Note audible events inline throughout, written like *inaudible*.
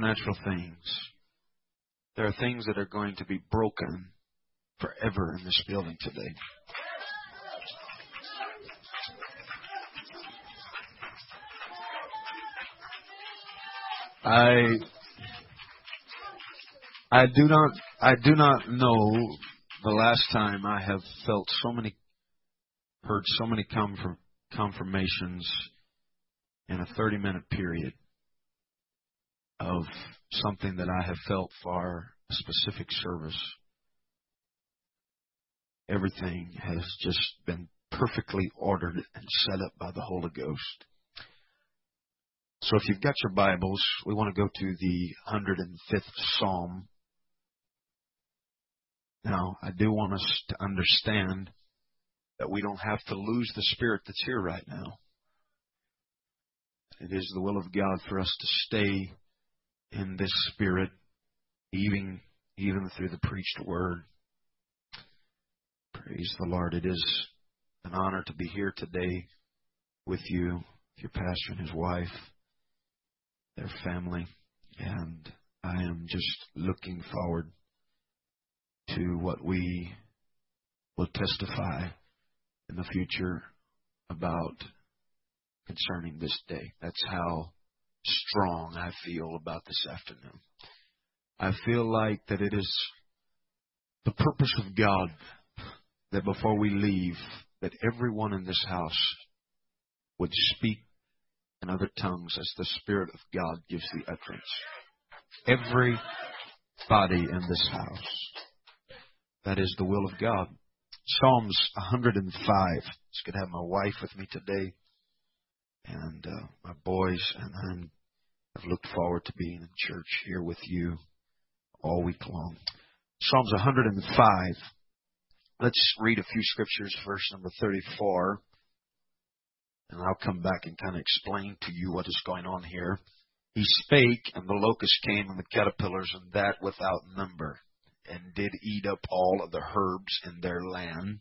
supernatural things. There are things that are going to be broken forever in this building today. I I do not I do not know the last time I have felt so many heard so many confirm, confirmations in a 30 minute period of something that I have felt for a specific service. Everything has just been perfectly ordered and set up by the Holy Ghost. So if you've got your Bibles, we want to go to the 105th Psalm. Now, I do want us to understand that we don't have to lose the spirit that's here right now. It is the will of God for us to stay in this spirit, even even through the preached word. Praise the Lord. It is an honor to be here today with you, with your pastor and his wife, their family, and I am just looking forward to what we will testify in the future about concerning this day. That's how strong I feel about this afternoon. I feel like that it is the purpose of God that before we leave, that everyone in this house would speak in other tongues as the Spirit of God gives the utterance. Every body in this house. That is the will of God. Psalms 105. It's going to have my wife with me today and uh, my boys, and I'm, I've looked forward to being in church here with you all week long. Psalms 105. Let's read a few scriptures, verse number 34, and I'll come back and kind of explain to you what is going on here. He spake, and the locusts came, and the caterpillars, and that without number, and did eat up all of the herbs in their land,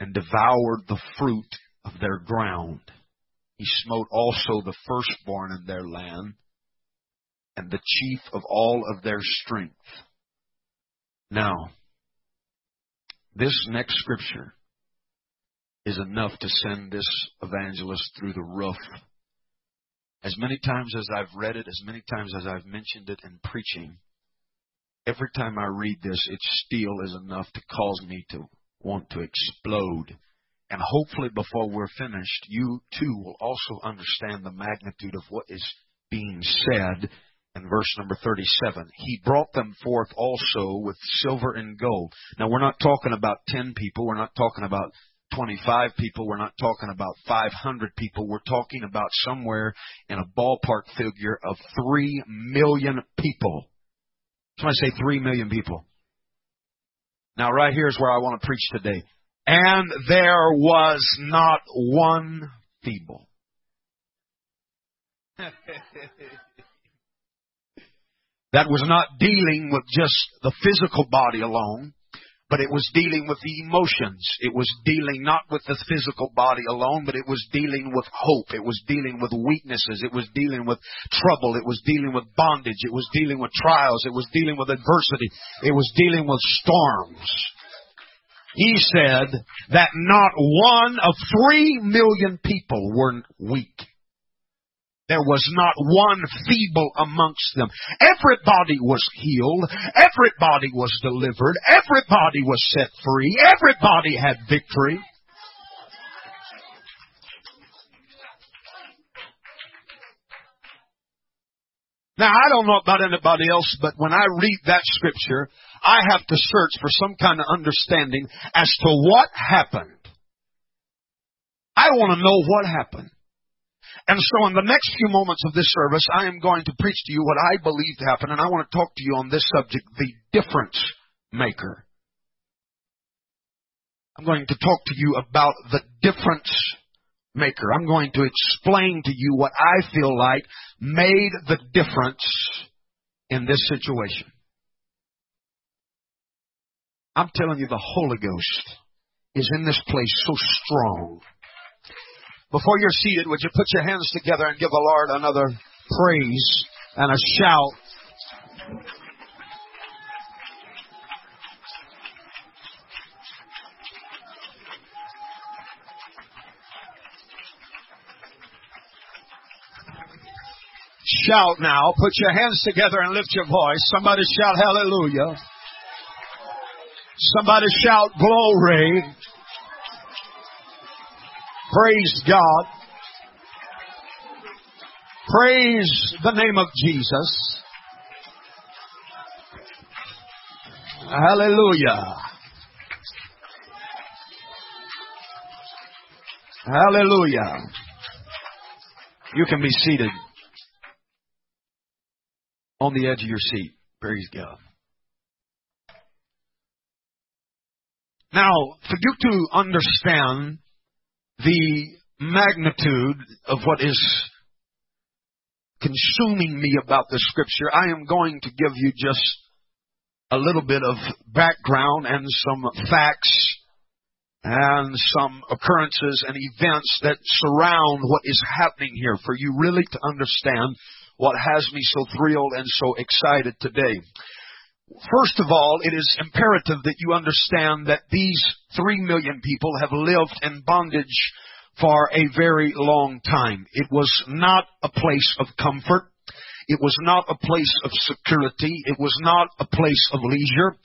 and devoured the fruit of their ground. He smote also the firstborn in their land, and the chief of all of their strength. Now, this next scripture is enough to send this evangelist through the roof. As many times as I've read it, as many times as I've mentioned it in preaching, every time I read this, it still is enough to cause me to want to explode and hopefully, before we're finished, you too will also understand the magnitude of what is being said in verse number 37. He brought them forth also with silver and gold. Now, we're not talking about 10 people. We're not talking about 25 people. We're not talking about 500 people. We're talking about somewhere in a ballpark figure of 3 million people. Somebody say 3 million people. Now, right here is where I want to preach today. And there was not one feeble. *laughs* that was not dealing with just the physical body alone, but it was dealing with the emotions. It was dealing not with the physical body alone, but it was dealing with hope. It was dealing with weaknesses. It was dealing with trouble. It was dealing with bondage. It was dealing with trials. It was dealing with adversity. It was dealing with storms he said that not one of three million people were weak. There was not one feeble amongst them. Everybody was healed. Everybody was delivered. Everybody was set free. Everybody had victory. Now, I don't know about anybody else, but when I read that scripture, I have to search for some kind of understanding as to what happened. I want to know what happened. And so in the next few moments of this service, I am going to preach to you what I believe happened, and I want to talk to you on this subject, the difference maker. I'm going to talk to you about the difference maker. I'm going to explain to you what I feel like made the difference in this situation. I'm telling you, the Holy Ghost is in this place so strong. Before you're seated, would you put your hands together and give the Lord another praise and a shout. Shout now. Put your hands together and lift your voice. Somebody shout hallelujah. Somebody shout glory. Praise God. Praise the name of Jesus. Hallelujah. Hallelujah. You can be seated on the edge of your seat. Praise God. Now, for you to understand the magnitude of what is consuming me about the scripture, I am going to give you just a little bit of background and some facts and some occurrences and events that surround what is happening here for you really to understand what has me so thrilled and so excited today. First of all, it is imperative that you understand that these three million people have lived in bondage for a very long time. It was not a place of comfort. It was not a place of security. It was not a place of leisure.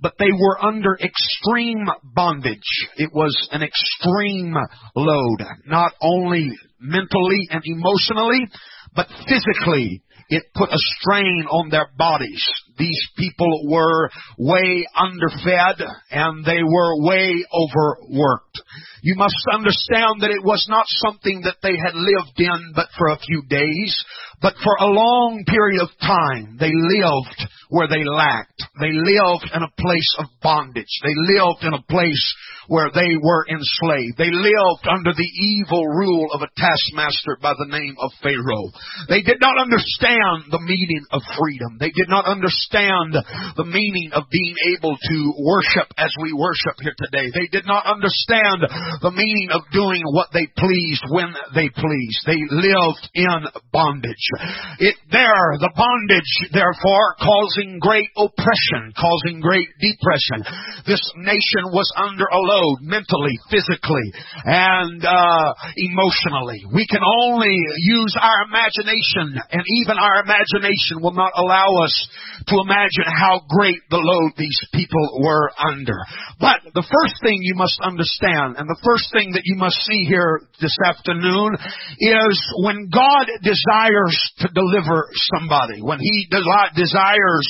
But they were under extreme bondage. It was an extreme load, not only mentally and emotionally, but physically it put a strain on their bodies. These people were way underfed and they were way overworked. You must understand that it was not something that they had lived in but for a few days, but for a long period of time they lived where they lacked. They lived in a place of bondage. They lived in a place where they were enslaved. They lived under the evil rule of a taskmaster by the name of Pharaoh. They did not understand the meaning of freedom. They did not understand the meaning of being able to worship as we worship here today. They did not understand the meaning of doing what they pleased when they pleased. They lived in bondage. It there, the bondage, therefore, causing great oppression, causing great depression. This nation was under a load mentally, physically, and uh, emotionally. We can only use our imagination, and even our imagination will not allow us to imagine how great the load these people were under. But the first thing you must understand, and the first thing that you must see here this afternoon, is when God desires to deliver somebody, when He desires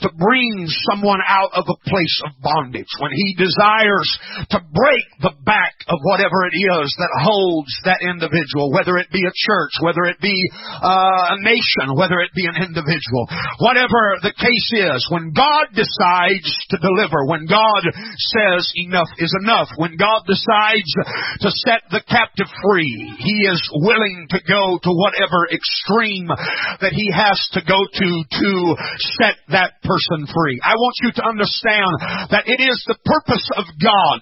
to bring someone out of a place of bondage, when He desires to break the back of whatever it is that holds that individual, whether it be a church, whether it be uh, a nation, whether it be an individual, whatever the case is, when God decides to deliver, when God says enough is enough, when God decides to set the captive free, He is willing to go to whatever extreme that He has to go to to set that person free. I want you to understand that it is the purpose of God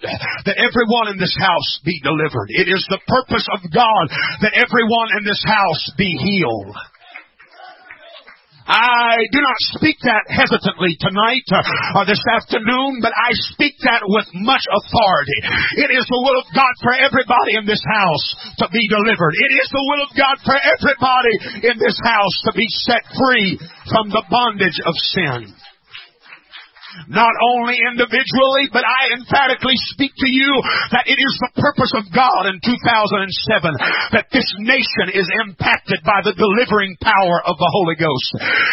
that everyone in this house be delivered. It is the purpose of God that everyone in this house be healed. I do not speak that hesitantly tonight uh, or this afternoon, but I speak that with much authority. It is the will of God for everybody in this house to be delivered. It is the will of God for everybody in this house to be set free from the bondage of sin not only individually, but I emphatically speak to you that it is the purpose of God in 2007 that this nation is impacted by the delivering power of the Holy Ghost.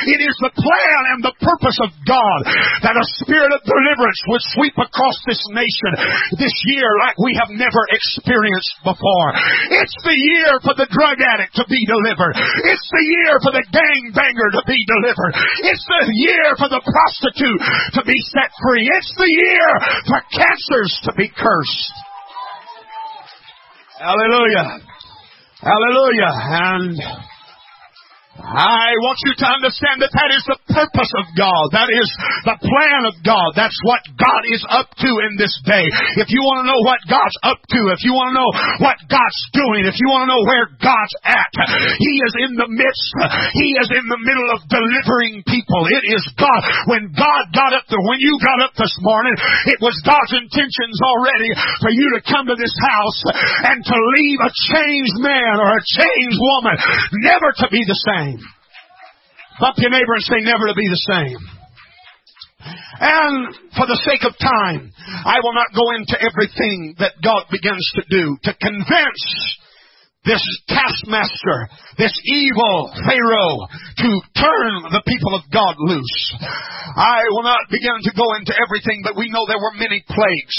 It is the plan and the purpose of God that a spirit of deliverance would sweep across this nation this year like we have never experienced before. It's the year for the drug addict to be delivered. It's the year for the gang banger to be delivered. It's the year for the prostitute to be set free. It's the year for cancers to be cursed. Hallelujah. Hallelujah. And I want you to understand that that is the purpose of God. That is the plan of God. That's what God is up to in this day. If you want to know what God's up to, if you want to know what God's doing, if you want to know where God's at, He is in the midst. He is in the middle of delivering people. It is God. When God got up there, when you got up this morning, it was God's intentions already for you to come to this house and to leave a changed man or a changed woman, never to be the same. Bump your neighbor and say never to be the same. And for the sake of time, I will not go into everything that God begins to do to convince this taskmaster, this evil Pharaoh, to turn the people of God loose. I will not begin to go into everything, but we know there were many plagues.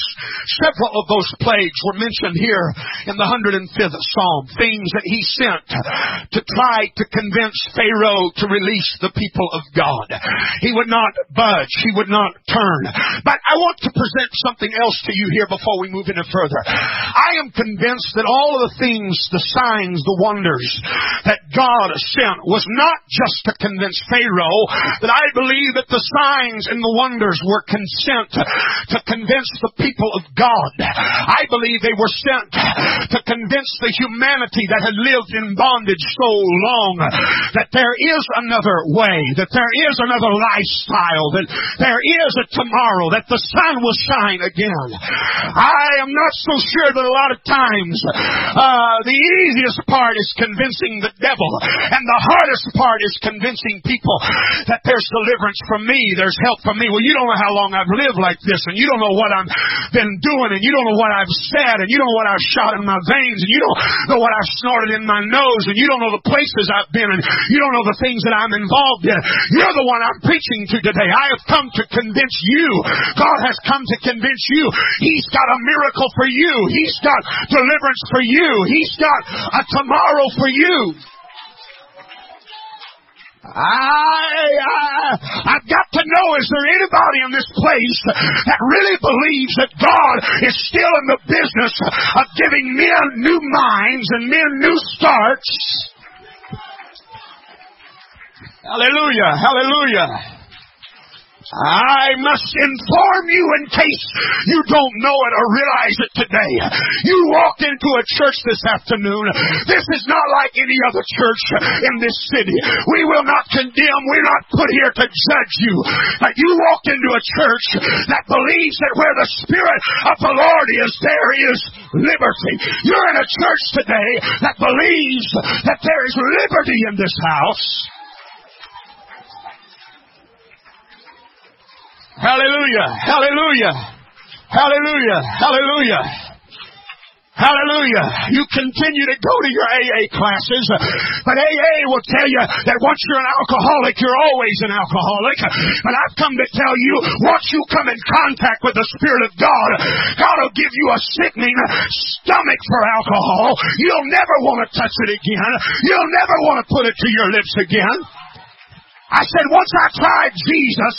Several of those plagues were mentioned here in the 105th Psalm, things that he sent to try to convince Pharaoh to release the people of God. He would not budge, he would not turn. But I want to present something else to you here before we move any further. I am convinced that all of the things, the signs, the wonders that God sent was not just to convince Pharaoh, but I believe that the signs and the wonders were consent to convince the people of God. I believe they were sent to convince the humanity that had lived in bondage so long that there is another way, that there is another lifestyle, that there is a tomorrow, that the sun will shine again. I am not so sure that a lot of times uh, the easiest part is convincing the devil, and the hardest part is convincing people that there's deliverance from me, there's help from me. Well, you don't know how long I've lived like this, and you don't know what I've been doing, and you don't know what I've said, and you don't know what I've shot in my veins, and you don't know what I've snorted in my nose, and you don't know the places I've been, and you don't know the things that I'm involved in. You're the one I'm preaching to today. I have come to convince you. God has come to convince you. He's got a miracle for you. He's got deliverance for you. He's got a tomorrow for you. I, I, I've got to know, is there anybody in this place that really believes that God is still in the business of giving men new minds and men new starts? Hallelujah, hallelujah. I must inform you in case you don't know it or realize it today. You walked into a church this afternoon. This is not like any other church in this city. We will not condemn. We're not put here to judge you. But you walked into a church that believes that where the Spirit of the Lord is, there is liberty. You're in a church today that believes that there is liberty in this house. Hallelujah. Hallelujah. Hallelujah. Hallelujah. Hallelujah. You continue to go to your AA classes, but AA will tell you that once you're an alcoholic, you're always an alcoholic. But I've come to tell you, once you come in contact with the Spirit of God, God will give you a sickening stomach for alcohol. You'll never want to touch it again. You'll never want to put it to your lips again. I said, once I tried Jesus,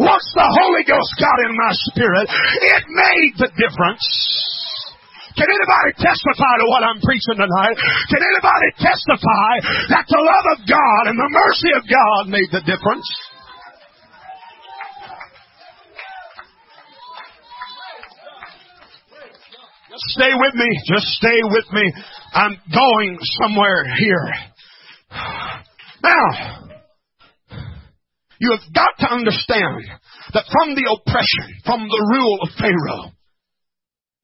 once the Holy Ghost got in my spirit, it made the difference. Can anybody testify to what I'm preaching tonight? Can anybody testify that the love of God and the mercy of God made the difference? Just stay with me. Just stay with me. I'm going somewhere here. Now, you have got to understand that from the oppression, from the rule of Pharaoh,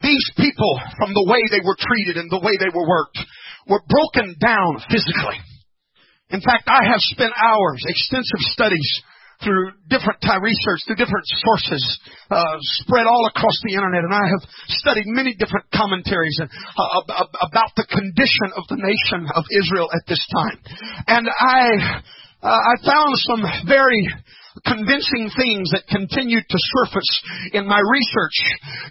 these people, from the way they were treated and the way they were worked, were broken down physically. In fact, I have spent hours, extensive studies through different time research, through different sources, uh, spread all across the internet, and I have studied many different commentaries and, uh, about the condition of the nation of Israel at this time. And I Uh, I found some very convincing things that continued to surface in my research.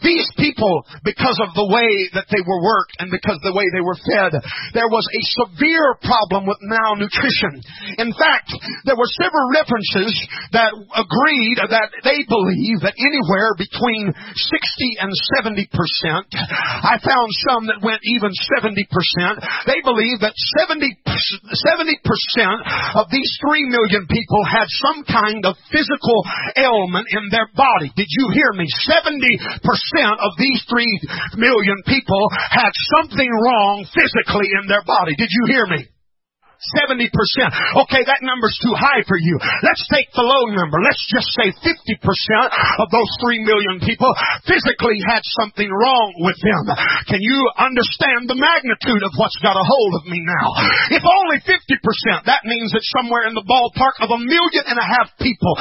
These people, because of the way that they were worked and because of the way they were fed, there was a severe problem with malnutrition. In fact, there were several references that agreed that they believe that anywhere between 60 and 70 percent, I found some that went even 70 percent, they believe that 70 percent of these 3 million people had some kind of physical ailment in their body. Did you hear me? 70% of these 3 million people had something wrong physically in their body. Did you hear me? 70%. Okay, that number's too high for you. Let's take the low number. Let's just say 50% of those 3 million people physically had something wrong with them. Can you understand the magnitude of what's got a hold of me now? If only 50%, that means that somewhere in the ballpark of a million and a half people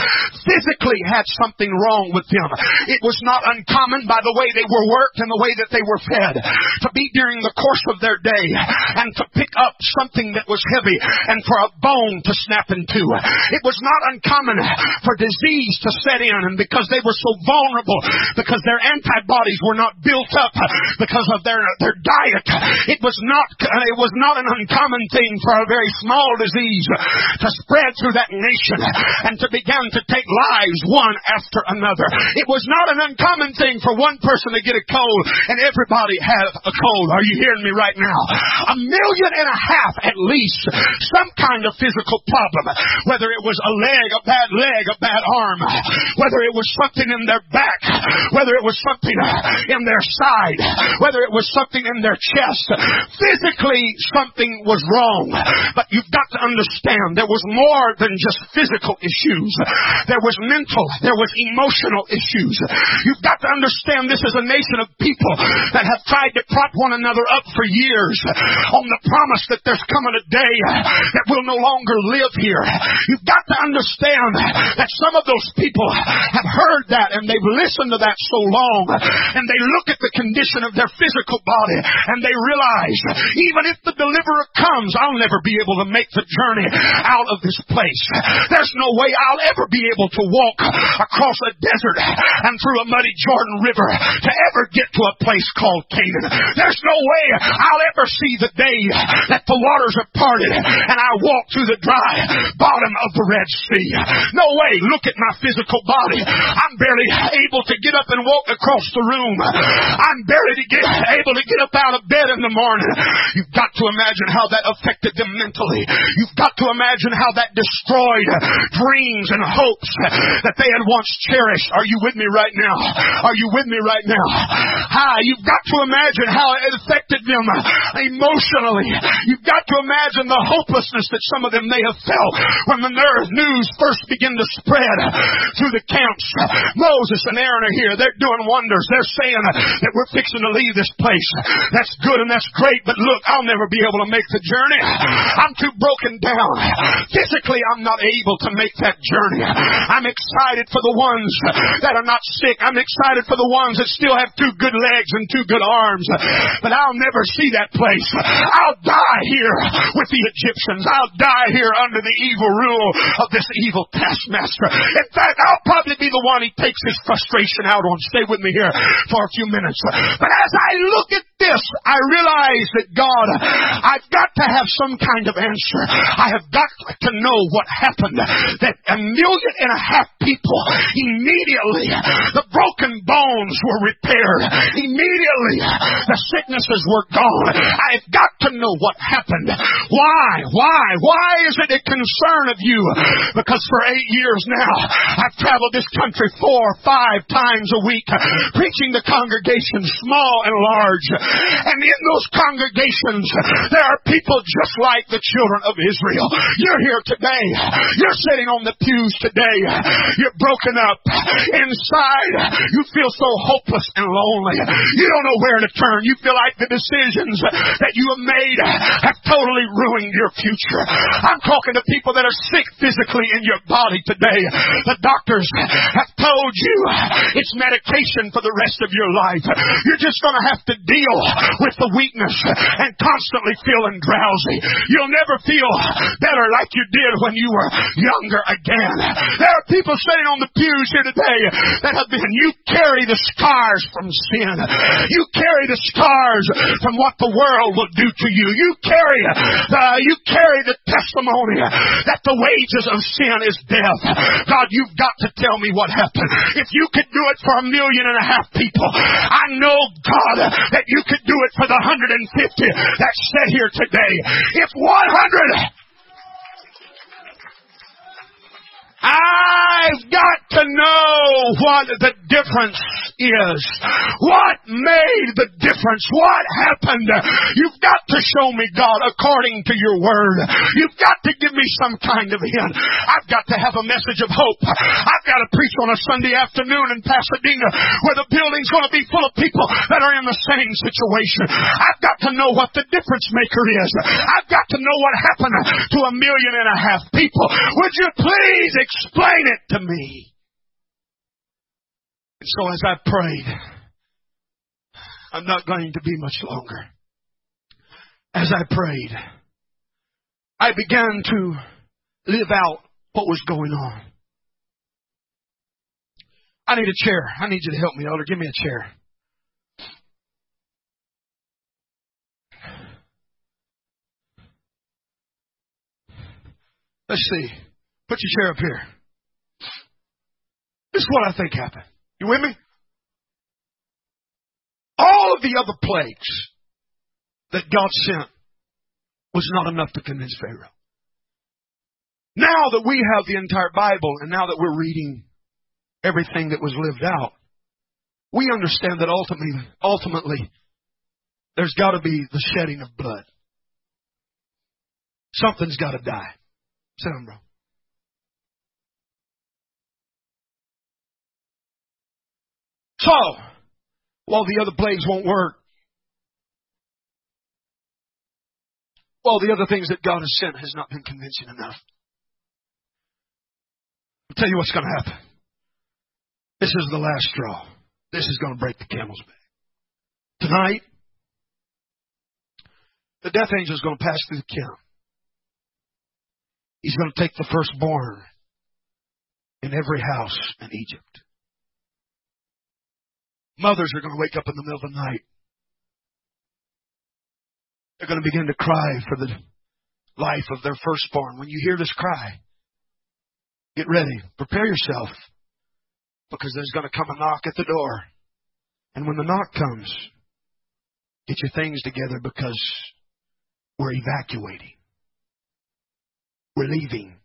physically had something wrong with them. It was not uncommon by the way they were worked and the way that they were fed to be during the course of their day and to pick up something that was heavy and for a bone to snap in two. It was not uncommon for disease to set in and because they were so vulnerable, because their antibodies were not built up because of their, their diet, it was not, it was not an uncommon thing for a very small disease to spread through that nation and to begin to take lives one after another. It was not an uncommon thing for one person to get a cold and everybody have a cold. Are you hearing me right now? A million and a half at least some kind of physical problem, whether it was a leg, a bad leg, a bad arm, whether it was something in their back, whether it was something uh, in their side, whether it was something in their chest. Physically, something was wrong. But you've got to understand there was more than just physical issues. There was mental, there was emotional issues. You've got to understand this is a nation of people that have tried to prop one another up for years on the promise that there's coming a day that will no longer live here. You've got to understand that some of those people have heard that and they've listened to that so long and they look at the condition of their physical body and they realize even if the deliverer comes, I'll never be able to make the journey out of this place. There's no way I'll ever be able to walk across a desert and through a muddy Jordan River to ever get to a place called Canaan. There's no way I'll ever see the day that the waters are parted and I walk through the dry bottom of the Red Sea. No way. Look at my physical body. I'm barely able to get up and walk across the room. I'm barely to get, able to get up out of bed in the morning. You've got to imagine how that affected them mentally. You've got to imagine how that destroyed dreams and hopes that they had once cherished. Are you with me right now? Are you with me right now? Hi, you've got to imagine how it affected them emotionally. You've got to imagine the hopelessness that some of them may have felt when the news first began to spread through the camps. Moses and Aaron are here. They're doing wonders. They're saying that we're fixing to leave this place. That's good and that's great, but look, I'll never be able to make the journey. I'm too broken down. Physically, I'm not able to make that journey. I'm excited for the ones that are not sick. I'm excited for the ones that still have two good legs and two good arms. But I'll never see that place. I'll die here with the Egyptians. I'll die here under the evil rule of this evil taskmaster. In fact, I'll probably be the one he takes his frustration out on. Stay with me here for a few minutes. But as I look at this, I realize that God, I've got to have some kind of answer. I have got to know what happened. That a million and a half people, immediately, the broken bones were repaired. Immediately, the sicknesses were gone. I've got to know what happened. Why? Why? Why is it a concern of you? Because for eight years now, I've traveled this country four, or five times a week, preaching to congregations, small and large. And in those congregations, there are people just like the children of Israel. You're here today. You're sitting on the pews today. You're broken up. Inside, you feel so hopeless and lonely. You don't know where to turn. You feel like the decisions that you have made have totally ruined your future. I'm talking to people that are sick physically in your body today. The doctors have told you it's medication for the rest of your life. You're just going to have to deal with the weakness and constantly feeling drowsy. You'll never feel better like you did when you were younger again. There are people sitting on the pews here today that have been, you carry the scars from sin. You carry the scars from what the world will do to you. You carry, uh, you carry the testimony that the wages of sin is death. God, you've got to tell me what happened. If you could do it for a million and a half people, I know, God, that you could do it for the 150 that sit here today. If 100 I've got to know what the difference is. What made the difference? What happened? You've got to show me, God, according to your word. You've got to give me some kind of hint. I've got to have a message of hope. I've got to preach on a Sunday afternoon in Pasadena where the building's going to be full of people that are in the same situation. I've got to know what the difference maker is. I've got to know what happened to a million and a half people. Would you please explain it to me. And so as I prayed, I'm not going to be much longer. As I prayed, I began to live out what was going on. I need a chair. I need you to help me, Elder. Give me a chair. Let's see. Put your chair up here. This is what I think happened. You with me? All of the other plagues that God sent was not enough to convince Pharaoh. Now that we have the entire Bible and now that we're reading everything that was lived out, we understand that ultimately, ultimately, there's got to be the shedding of blood. Something's got to die. Down, bro. So, while the other plagues won't work, while the other things that God has sent has not been convincing enough, I'll tell you what's going to happen. This is the last straw. This is going to break the camel's back. Tonight, the death angel is going to pass through the camp. He's going to take the firstborn in every house in Egypt. Mothers are going to wake up in the middle of the night. They're going to begin to cry for the life of their firstborn. When you hear this cry, get ready. Prepare yourself because there's going to come a knock at the door. And when the knock comes, get your things together because we're evacuating. We're leaving.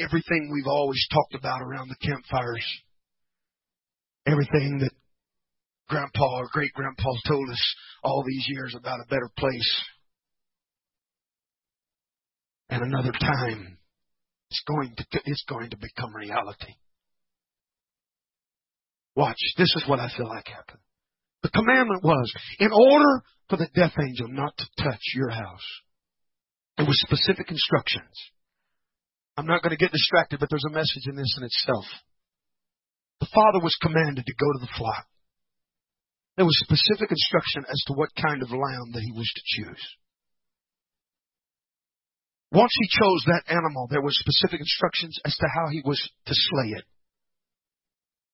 Everything we've always talked about around the campfires, everything that grandpa or great grandpa told us all these years about a better place. And another time, it's going to, it's going to become reality. Watch, this is what I feel like happened. The commandment was, in order for the death angel not to touch your house, there was specific instructions. I'm not going to get distracted, but there's a message in this in itself. The father was commanded to go to the flock. There was specific instruction as to what kind of lamb that he was to choose. Once he chose that animal, there was specific instructions as to how he was to slay it.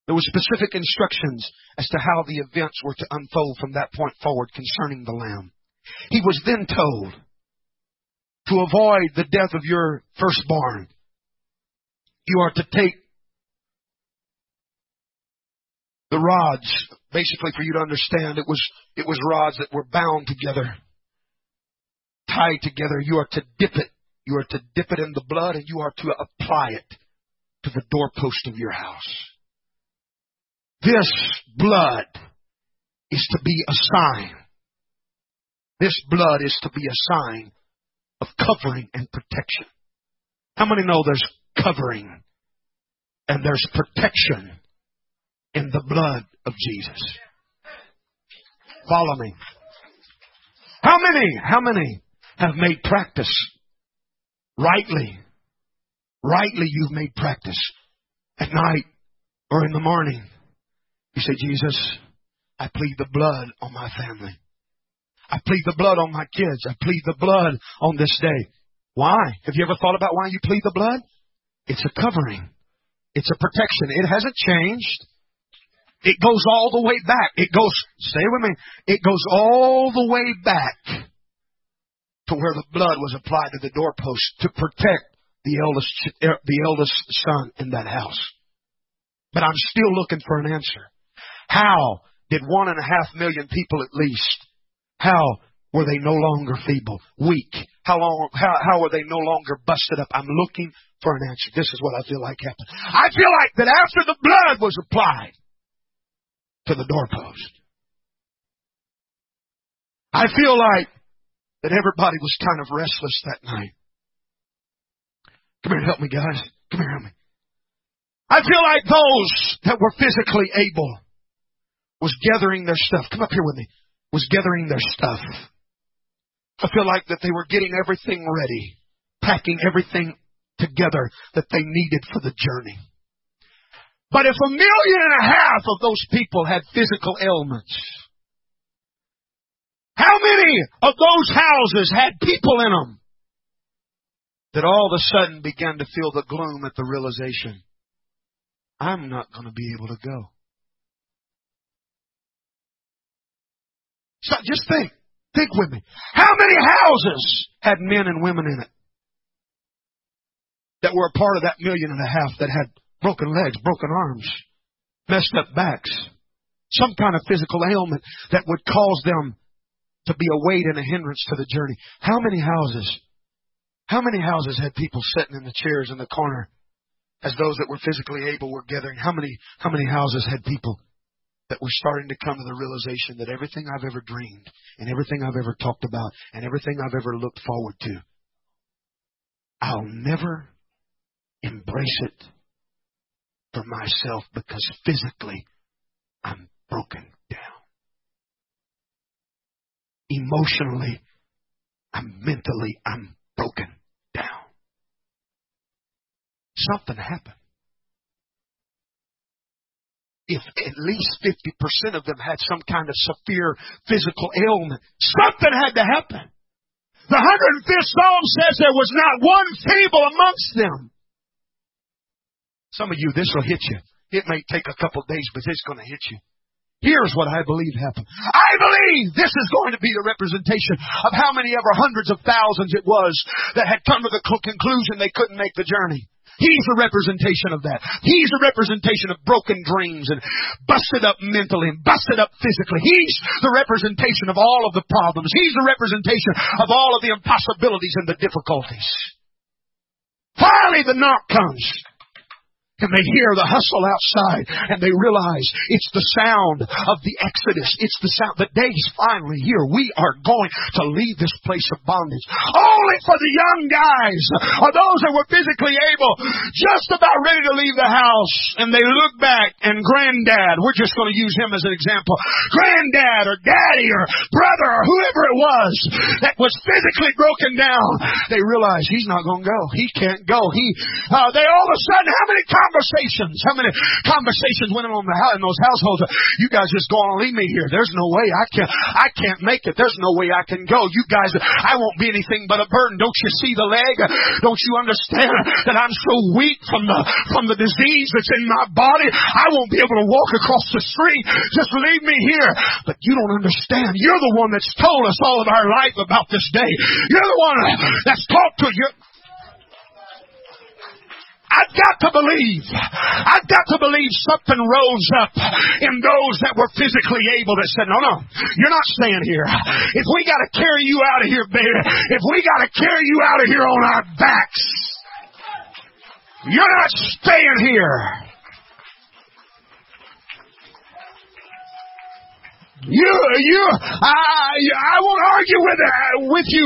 There were specific instructions as to how the events were to unfold from that point forward concerning the lamb. He was then told to avoid the death of your firstborn. You are to take the rods, basically for you to understand, it was, it was rods that were bound together, tied together. You are to dip it. You are to dip it in the blood and you are to apply it to the doorpost of your house. This blood is to be a sign. This blood is to be a sign of covering and protection. How many know there's covering and there's protection in the blood of Jesus. Follow me. How many, how many have made practice rightly? Rightly you've made practice at night or in the morning. You say, Jesus, I plead the blood on my family. I plead the blood on my kids. I plead the blood on this day. Why? Have you ever thought about why you plead the blood? It's a covering. It's a protection. It hasn't changed. It goes all the way back. It goes, stay with me, it goes all the way back to where the blood was applied to the doorpost to protect the eldest, er, the eldest son in that house. But I'm still looking for an answer. How did one and a half million people at least, how were they no longer feeble, weak? How long, how, how were they no longer busted up? I'm looking for an answer. This is what I feel like happened. I feel like that after the blood was applied to the doorpost, I feel like that everybody was kind of restless that night. Come here, help me, guys. Come here, help me. I feel like those that were physically able was gathering their stuff. Come up here with me. Was gathering their stuff. I feel like that they were getting everything ready, packing everything together that they needed for the journey. But if a million and a half of those people had physical ailments, how many of those houses had people in them that all of a sudden began to feel the gloom at the realization, I'm not going to be able to go? So just think, think with me. How many houses had men and women in it that were a part of that million and a half that had broken legs, broken arms, messed up backs, some kind of physical ailment that would cause them to be a weight and a hindrance to the journey. How many houses? How many houses had people sitting in the chairs in the corner as those that were physically able were gathering? How many how many houses had people that were starting to come to the realization that everything I've ever dreamed and everything I've ever talked about and everything I've ever looked forward to, I'll never embrace it for myself because physically I'm broken down. Emotionally, I'm mentally, I'm broken down. Something happened. If at least 50% of them had some kind of severe physical ailment, something had to happen. The 105th Psalm says there was not one feeble amongst them. Some of you, this will hit you. It may take a couple days, but it's going to hit you. Here's what I believe happened. I believe this is going to be the representation of how many ever hundreds of thousands it was that had come to the conclusion they couldn't make the journey. He's the representation of that. He's the representation of broken dreams and busted up mentally and busted up physically. He's the representation of all of the problems. He's the representation of all of the impossibilities and the difficulties. Finally, the knock comes and they hear the hustle outside and they realize it's the sound of the Exodus. It's the sound. The day's finally here. We are going to leave this place of bondage. Only for the young guys or those that were physically able, just about ready to leave the house and they look back and granddad, we're just going to use him as an example. Granddad or daddy or brother or whoever it was that was physically broken down, they realize he's not going to go. He can't go. He, uh, they all of a sudden, how many times conversations. How many conversations went on in those households? You guys just go on and leave me here. There's no way I can. I can't make it. There's no way I can go. You guys, I won't be anything but a burden. Don't you see the leg? Don't you understand that I'm so weak from the from the disease that's in my body? I won't be able to walk across the street. Just leave me here. But you don't understand. You're the one that's told us all of our life about this day. You're the one that's talked to you. I've got to believe. I've got to believe something rose up in those that were physically able that said, no, no, you're not staying here. If we got to carry you out of here, baby, if we got to carry you out of here on our backs, you're not staying here. You, you, I, I won't argue with uh, with you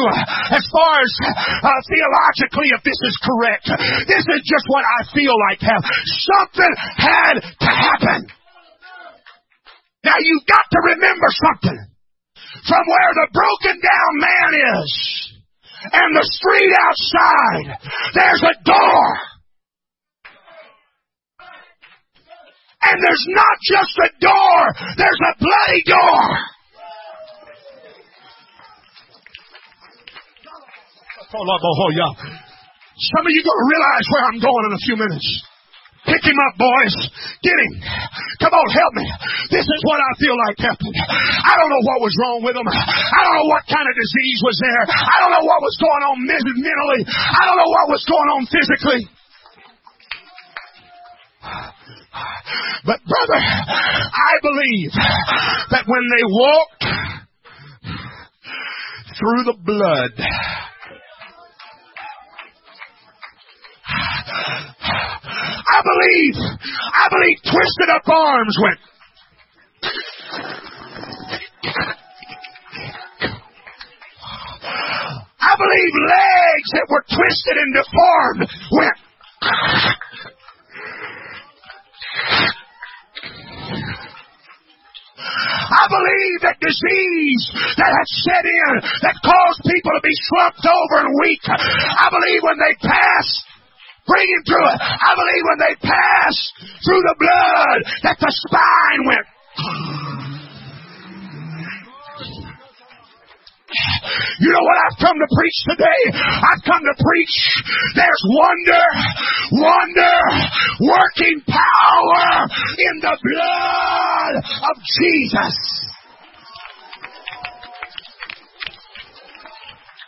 as far as uh, theologically if this is correct. This is just what I feel like. Have Something had to happen. Now you've got to remember something. From where the broken down man is and the street outside, there's a door. And there's not just a door, there's a bloody door. Some of you going to realize where I'm going in a few minutes. Pick him up, boys. Get him. Come on, help me. This is what I feel like happened. I don't know what was wrong with him. I don't know what kind of disease was there. I don't know what was going on mentally. I don't know what was going on physically. But brother, I believe that when they walked through the blood, I believe, I believe twisted up arms went. I believe legs that were twisted and deformed went. I believe that disease that had set in, that caused people to be slumped over and weak, I believe when they passed, bring him through it. I believe when they passed through the blood, that the spine went. You know what I've come to preach today? I've come to preach there's wonder, wonder, working power in the blood of Jesus.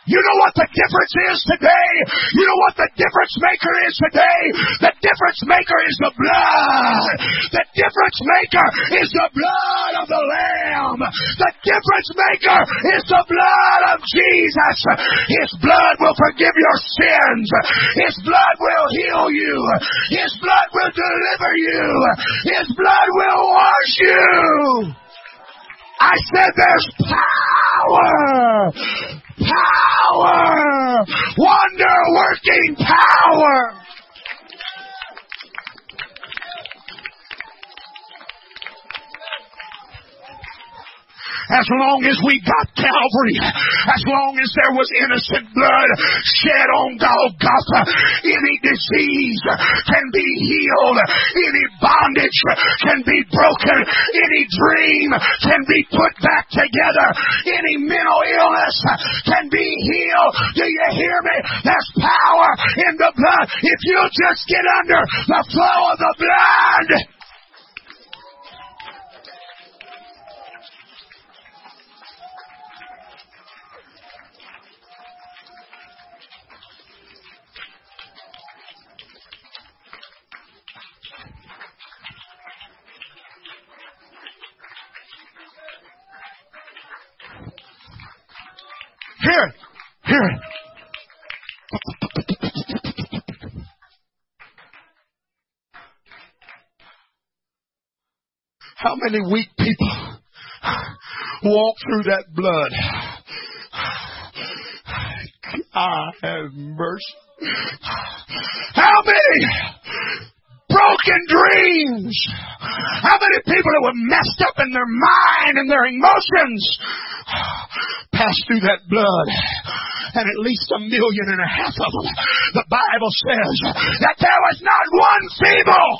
You know what the difference is today? You know what the difference maker is today? The difference maker is the blood. The difference maker is the blood of the Lamb. The difference maker is the blood of Jesus. His blood will forgive your sins. His blood will heal you. His blood will deliver you. His blood will wash you. I said there's power power, wonder working power. As long as we got Calvary, as long as there was innocent blood shed on Golgotha, any disease can be healed, any bondage can be broken, any dream can be put back together, any mental illness can be healed. Do you hear me? There's power in the blood. If you just get under the flow of the blood, many weak people walk through that blood? I have mercy. How many broken dreams. How many people that were messed up in their mind and their emotions passed through that blood? And at least a million and a half of them. The Bible says that there was not one feeble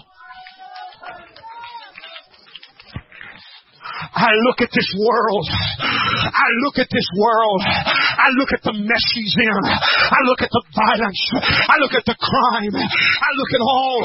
I look at this world. I look at this world. I look at the mess she's in. I look at the violence. I look at the crime. I look at all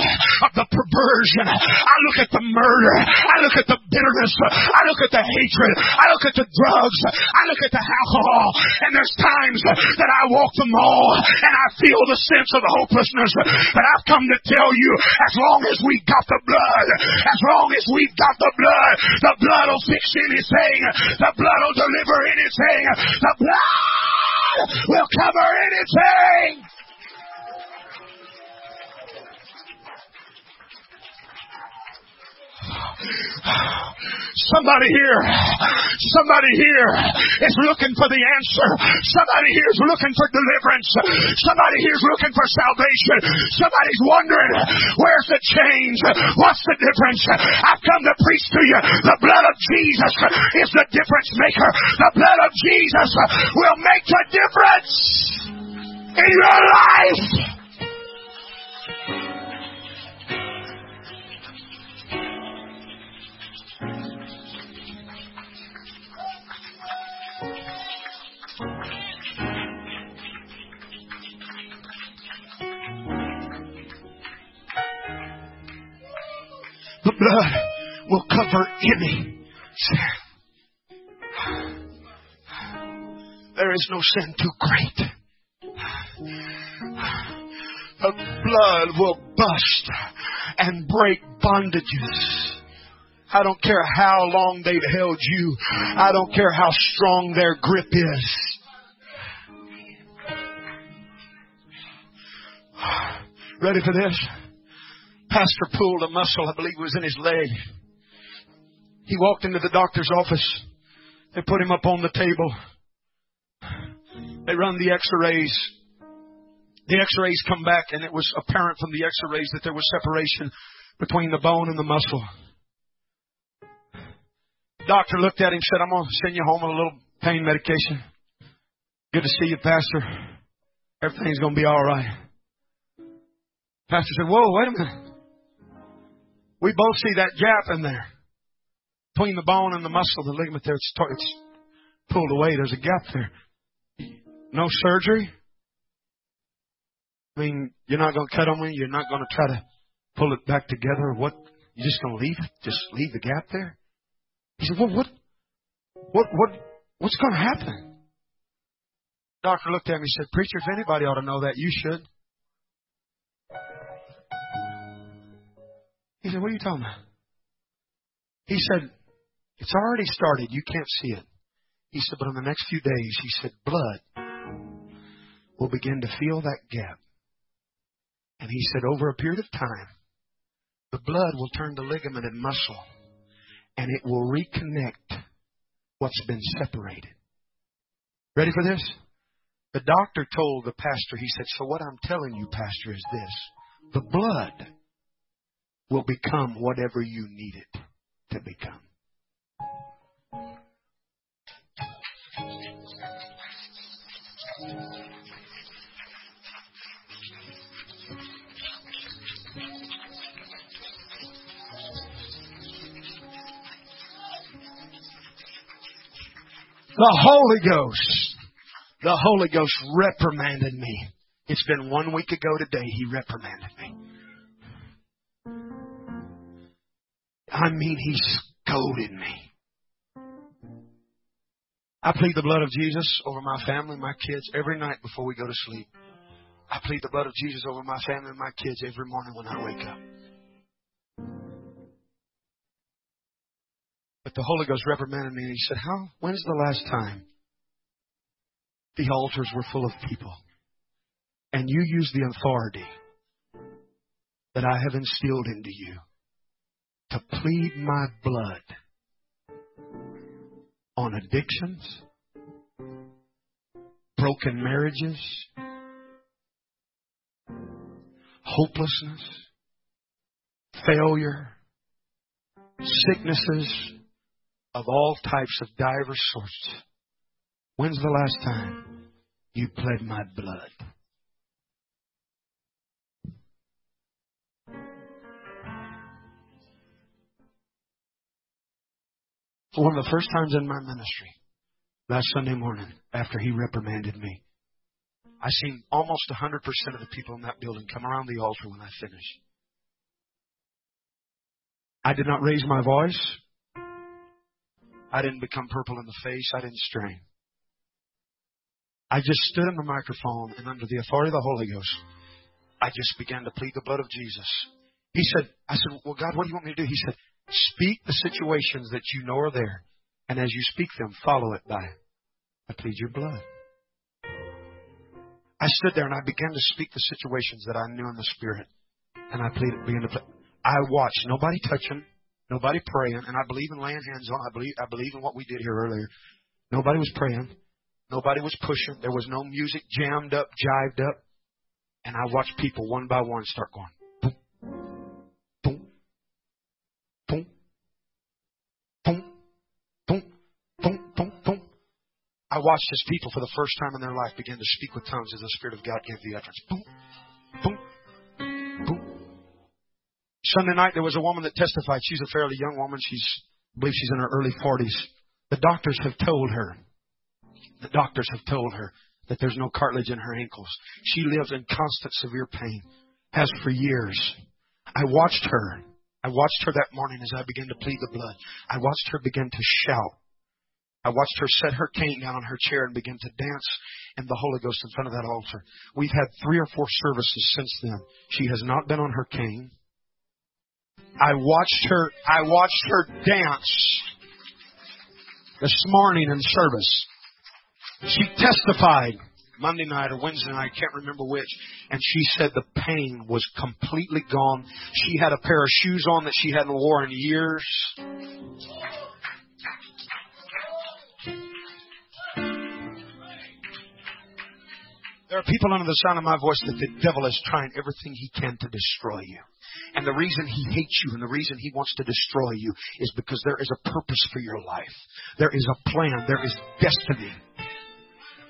of the perversion. I look at the murder. I look at the bitterness. I look at the hatred. I look at the drugs. I look at the alcohol. And there's times that I walk the mall and I feel the sense of hopelessness. But I've come to tell you, as long as we got the blood, as long as we've got the blood, the blood will fix anything. The blood will deliver anything. The blood will cover anything. Somebody here, somebody here is looking for the answer. Somebody here is looking for deliverance. Somebody here is looking for salvation. Somebody's wondering, where's the change? What's the difference? I've come to preach to you. The blood of Jesus is the difference maker. The blood of Jesus will make the difference in your life. Blood will cover any sin. There is no sin too great. The blood will bust and break bondages. I don't care how long they've held you. I don't care how strong their grip is. Ready for this? Pastor pulled a muscle, I believe it was in his leg. He walked into the doctor's office. They put him up on the table. They run the x-rays. The x-rays come back and it was apparent from the x-rays that there was separation between the bone and the muscle. Doctor looked at him and said, I'm going to send you home with a little pain medication. Good to see you, Pastor. Everything's going to be all right. Pastor said, Whoa, wait a minute. We both see that gap in there between the bone and the muscle, the ligament there. It's, it's pulled away. There's a gap there. No surgery. I mean, you're not going to cut on me. You're not going to try to pull it back together. What? You're just going to leave it? Just leave the gap there? He said, well, what, what, what, what's going to happen? Doctor looked at me and said, Preacher, if anybody ought to know that, you should. He said, What are you talking about? He said, It's already started. You can't see it. He said, But in the next few days, he said, blood will begin to fill that gap. And he said, over a period of time, the blood will turn to ligament and muscle, and it will reconnect what's been separated. Ready for this? The doctor told the pastor, he said, So what I'm telling you, Pastor, is this the blood will become whatever you need it to become. The Holy Ghost, the Holy Ghost reprimanded me. It's been one week ago today, He reprimanded me. I mean, He scolded me. I plead the blood of Jesus over my family, my kids, every night before we go to sleep. I plead the blood of Jesus over my family and my kids every morning when I wake up. But the Holy Ghost reprimanded me and he said, How when's the last time the altars were full of people and you used the authority that I have instilled into you to plead my blood on addictions, broken marriages, hopelessness, failure, sicknesses of all types of diverse sorts. When's the last time you pled my blood? One of the first times in my ministry, last Sunday morning, after he reprimanded me, I seen almost 100% of the people in that building come around the altar when I finished. I did not raise my voice. I didn't become purple in the face. I didn't strain. I just stood in the microphone and under the authority of the Holy Ghost, I just began to plead the blood of Jesus. He said, I said, well, God, what do you want me to do? He said, speak the situations that you know are there. And as you speak them, follow it by, I plead your blood. I stood there and I began to speak the situations that I knew in the Spirit. And I pleaded, began to play. I watched nobody touching, nobody praying, and I believe in laying hands on. I believe I believe in what we did here earlier. Nobody was praying, nobody was pushing. There was no music jammed up, jived up, and I watched people one by one start going. I watched as people for the first time in their life begin to speak with tongues as the Spirit of God gave the utterance. Boom, boom, boom, Sunday night, there was a woman that testified. She's a fairly young woman. She's, I believe she's in her early 40s. The doctors have told her, the doctors have told her that there's no cartilage in her ankles. She lives in constant severe pain, has for years. I watched her I watched her that morning as I began to plead the blood. I watched her begin to shout. I watched her set her cane down on her chair and begin to dance in the Holy Ghost in front of that altar. We've had three or four services since then. She has not been on her cane. I watched her, I watched her dance this morning in service. She testified Monday night or Wednesday night, I can't remember which, and she said the pain was completely gone. She had a pair of shoes on that she hadn't worn in years. There are people under the sound of my voice that the devil is trying everything he can to destroy you. And the reason he hates you and the reason he wants to destroy you is because there is a purpose for your life. There is a plan. There is destiny.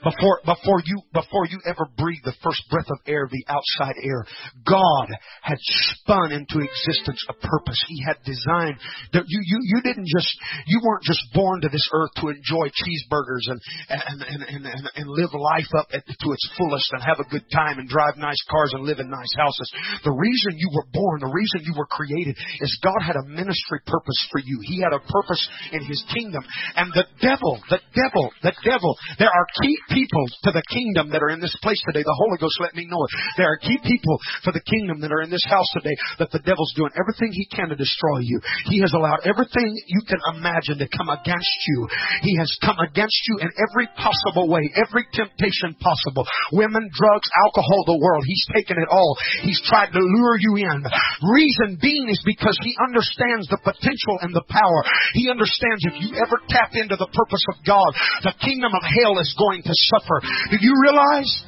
Before, before you, before you ever breathe the first breath of air, the outside air, God had spun into existence a purpose. He had designed that you, you, you didn't just, you weren't just born to this earth to enjoy cheeseburgers and, and, and, and, and, and live life up at, to its fullest and have a good time and drive nice cars and live in nice houses. The reason you were born, the reason you were created is God had a ministry purpose for you. He had a purpose in His kingdom. And the devil, the devil, the devil, there are key people to the kingdom that are in this place today. The Holy Ghost let me know it. There are key people for the kingdom that are in this house today that the devil's doing everything he can to destroy you. He has allowed everything you can imagine to come against you. He has come against you in every possible way, every temptation possible. Women, drugs, alcohol, the world. He's taken it all. He's tried to lure you in. Reason being is because he understands the potential and the power. He understands if you ever tap into the purpose of God, the kingdom of hell is going to suffer. Do you realize?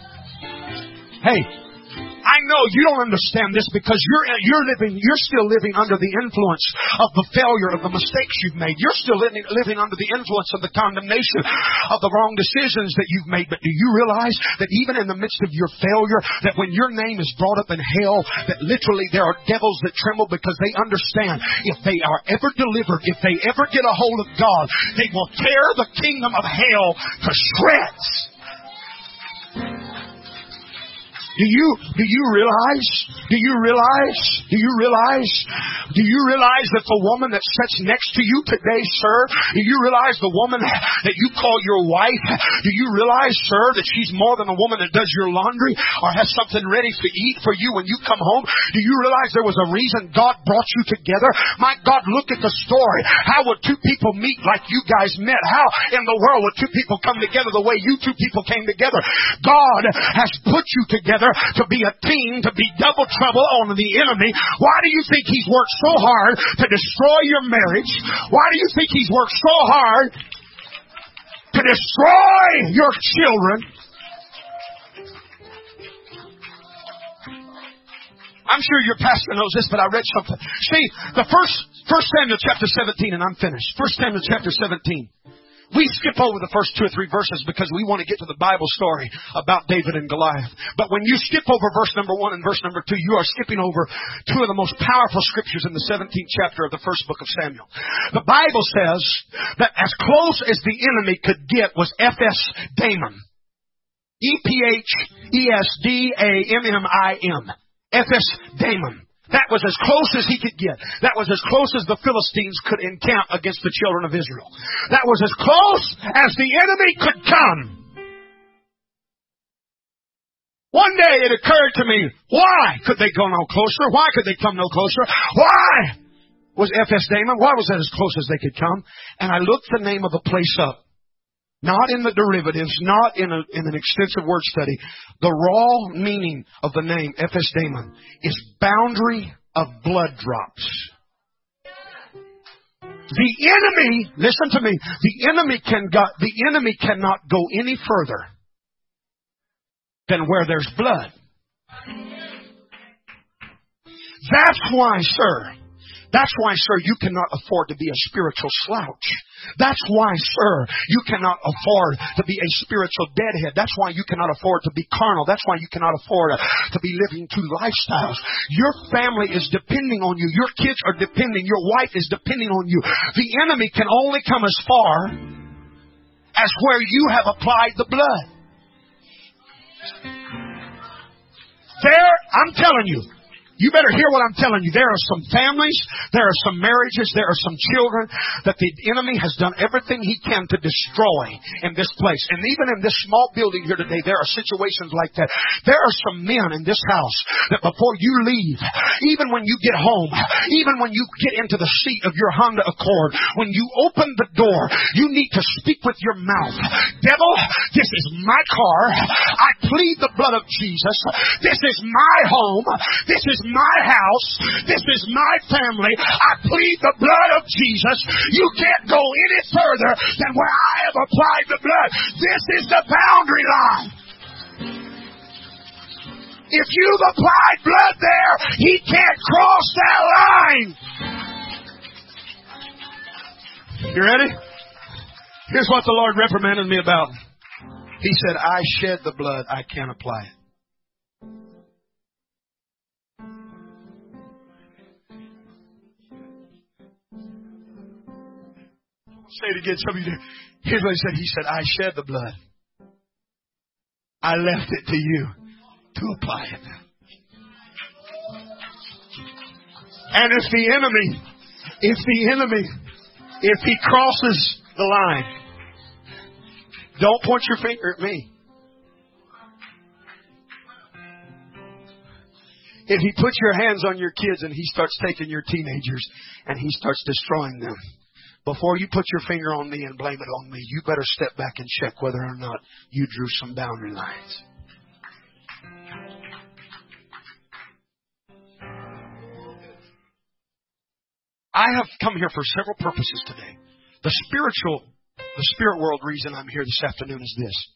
Hey, I know you don't understand this because you're you're living you're still living under the influence of the failure of the mistakes you've made. You're still living living under the influence of the condemnation of the wrong decisions that you've made. But do you realize that even in the midst of your failure, that when your name is brought up in hell, that literally there are devils that tremble because they understand if they are ever delivered, if they ever get a hold of God, they will tear the kingdom of hell to shreds. Do you do you realize? Do you realize? Do you realize? Do you realize that the woman that sits next to you today, sir? Do you realize the woman that you call your wife? Do you realize, sir, that she's more than a woman that does your laundry or has something ready to eat for you when you come home? Do you realize there was a reason God brought you together? My God, look at the story. How would two people meet like you guys met? How in the world would two people come together the way you two people came together? God has put you together to be a team, to be double trouble on the enemy. Why do you think he's worked so hard to destroy your marriage? Why do you think he's worked so hard to destroy your children? I'm sure your pastor knows this, but I read something. See, the first, first Samuel chapter 17, and I'm finished. First Samuel chapter 17. We skip over the first two or three verses because we want to get to the Bible story about David and Goliath. But when you skip over verse number one and verse number two, you are skipping over two of the most powerful scriptures in the 17th chapter of the first book of Samuel. The Bible says that as close as the enemy could get was Ephes Dammim. E-P-H-E-S-D-A-M-M-I-M. Ephes Dammim. That was as close as he could get. That was as close as the Philistines could encamp against the children of Israel. That was as close as the enemy could come. One day it occurred to me, why could they go no closer? Why could they come no closer? Why was Ephes Dammim, Why was that as close as they could come? And I looked the name of the place up. Not in the derivatives, not in, a, in an extensive word study. The raw meaning of the name Ephes Dammim is boundary of blood drops. The enemy, listen to me, the enemy can go, the enemy cannot go any further than where there's blood. That's why, sir, that's why, sir, you cannot afford to be a spiritual slouch. That's why, sir, you cannot afford to be a spiritual deadhead. That's why you cannot afford to be carnal. That's why you cannot afford to be living two lifestyles. Your family is depending on you. Your kids are depending. Your wife is depending on you. The enemy can only come as far as where you have applied the blood. There, I'm telling you, You better hear what I'm telling you. There are some families, there are some marriages, there are some children that the enemy has done everything he can to destroy in this place. And even in this small building here today, there are situations like that. There are some men in this house that before you leave, even when you get home, even when you get into the seat of your Honda Accord, when you open the door, you need to speak with your mouth. Devil, this is my car. I plead the blood of Jesus. This is my home. This is my house. This is my family. I plead the blood of Jesus. You can't go any further than where I have applied the blood. This is the boundary line. If you've applied blood there, he can't cross that line. You ready? Here's what the Lord reprimanded me about. He said, I shed the blood, I can't apply it. Say it again. Some of you. Here's what he said. He said, I shed the blood. I left it to you to apply it. And if the enemy, if the enemy, if he crosses the line, don't point your finger at me. If he puts your hands on your kids and he starts taking your teenagers and he starts destroying them, before you put your finger on me and blame it on me, you better step back and check whether or not you drew some boundary lines. I have come here for several purposes today. The spiritual, the spirit world reason I'm here this afternoon is this.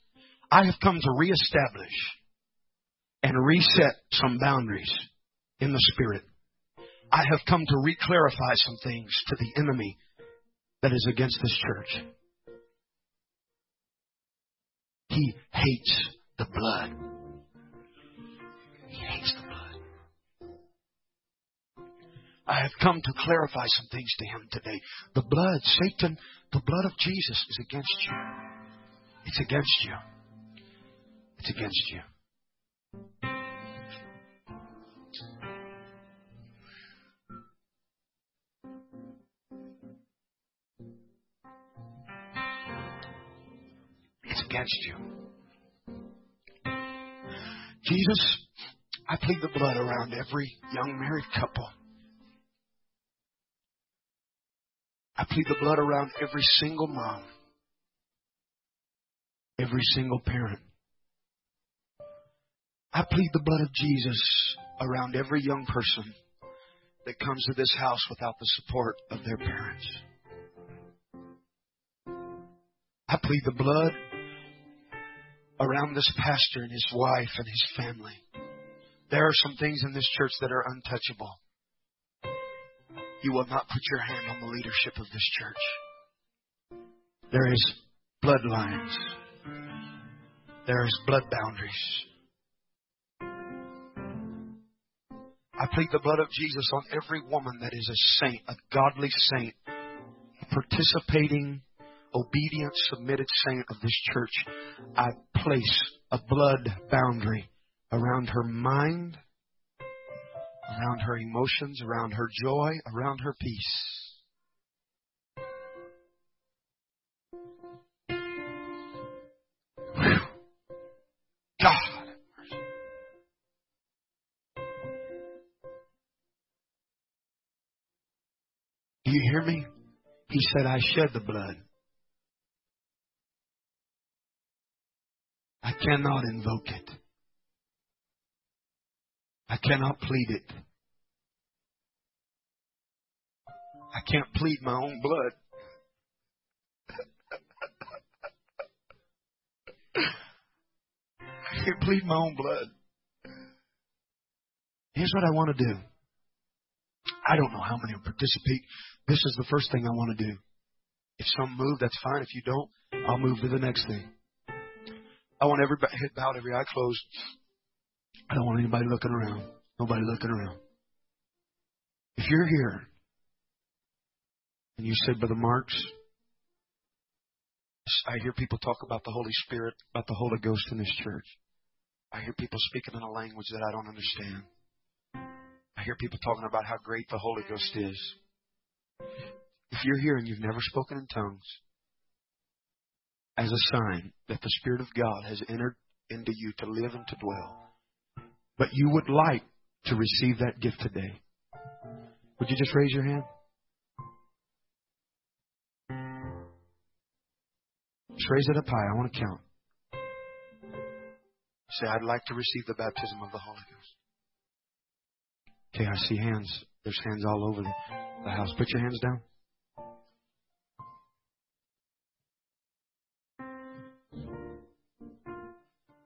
I have come to reestablish and reset some boundaries in the spirit. I have come to reclarify some things to the enemy that is against this church. He hates the blood. He hates the blood. I have come to clarify some things to him today. The blood, Satan, the blood of Jesus is against you. It's against you. It's against you. Against you. Jesus, I plead the blood around every young married couple. I plead the blood around every single mom, every single parent. I plead the blood of Jesus around every young person that comes to this house without the support of their parents. I plead the blood around this pastor and his wife and his family. There are some things in this church that are untouchable. You will not put your hand on the leadership of this church. There is bloodlines. There is blood boundaries. I plead the blood of Jesus on every woman that is a saint, a godly saint, participating, obedient, submitted saint of this church. I place a blood boundary around her mind, around her emotions, around her joy, around her peace. God. Do you hear me? He said, I shed the blood. I cannot invoke it. I cannot plead it. I can't plead my own blood. I can't plead my own blood. Here's what I want to do. I don't know how many will participate. This is the first thing I want to do. If some move, that's fine. If you don't, I'll move to the next thing. I want every head bowed, every eye closed. I don't want anybody looking around. Nobody looking around. If you're here and you said, Brother Marks, I hear people talk about the Holy Spirit, about the Holy Ghost in this church. I hear people speaking in a language that I don't understand. I hear people talking about how great the Holy Ghost is. If you're here and you've never spoken in tongues, as a sign that the Spirit of God has entered into you to live and to dwell, but you would like to receive that gift today, would you just raise your hand? Just raise it up high. I want to count. Say, I'd like to receive the baptism of the Holy Ghost. Okay, I see hands. There's hands all over the, house. Put your hands down.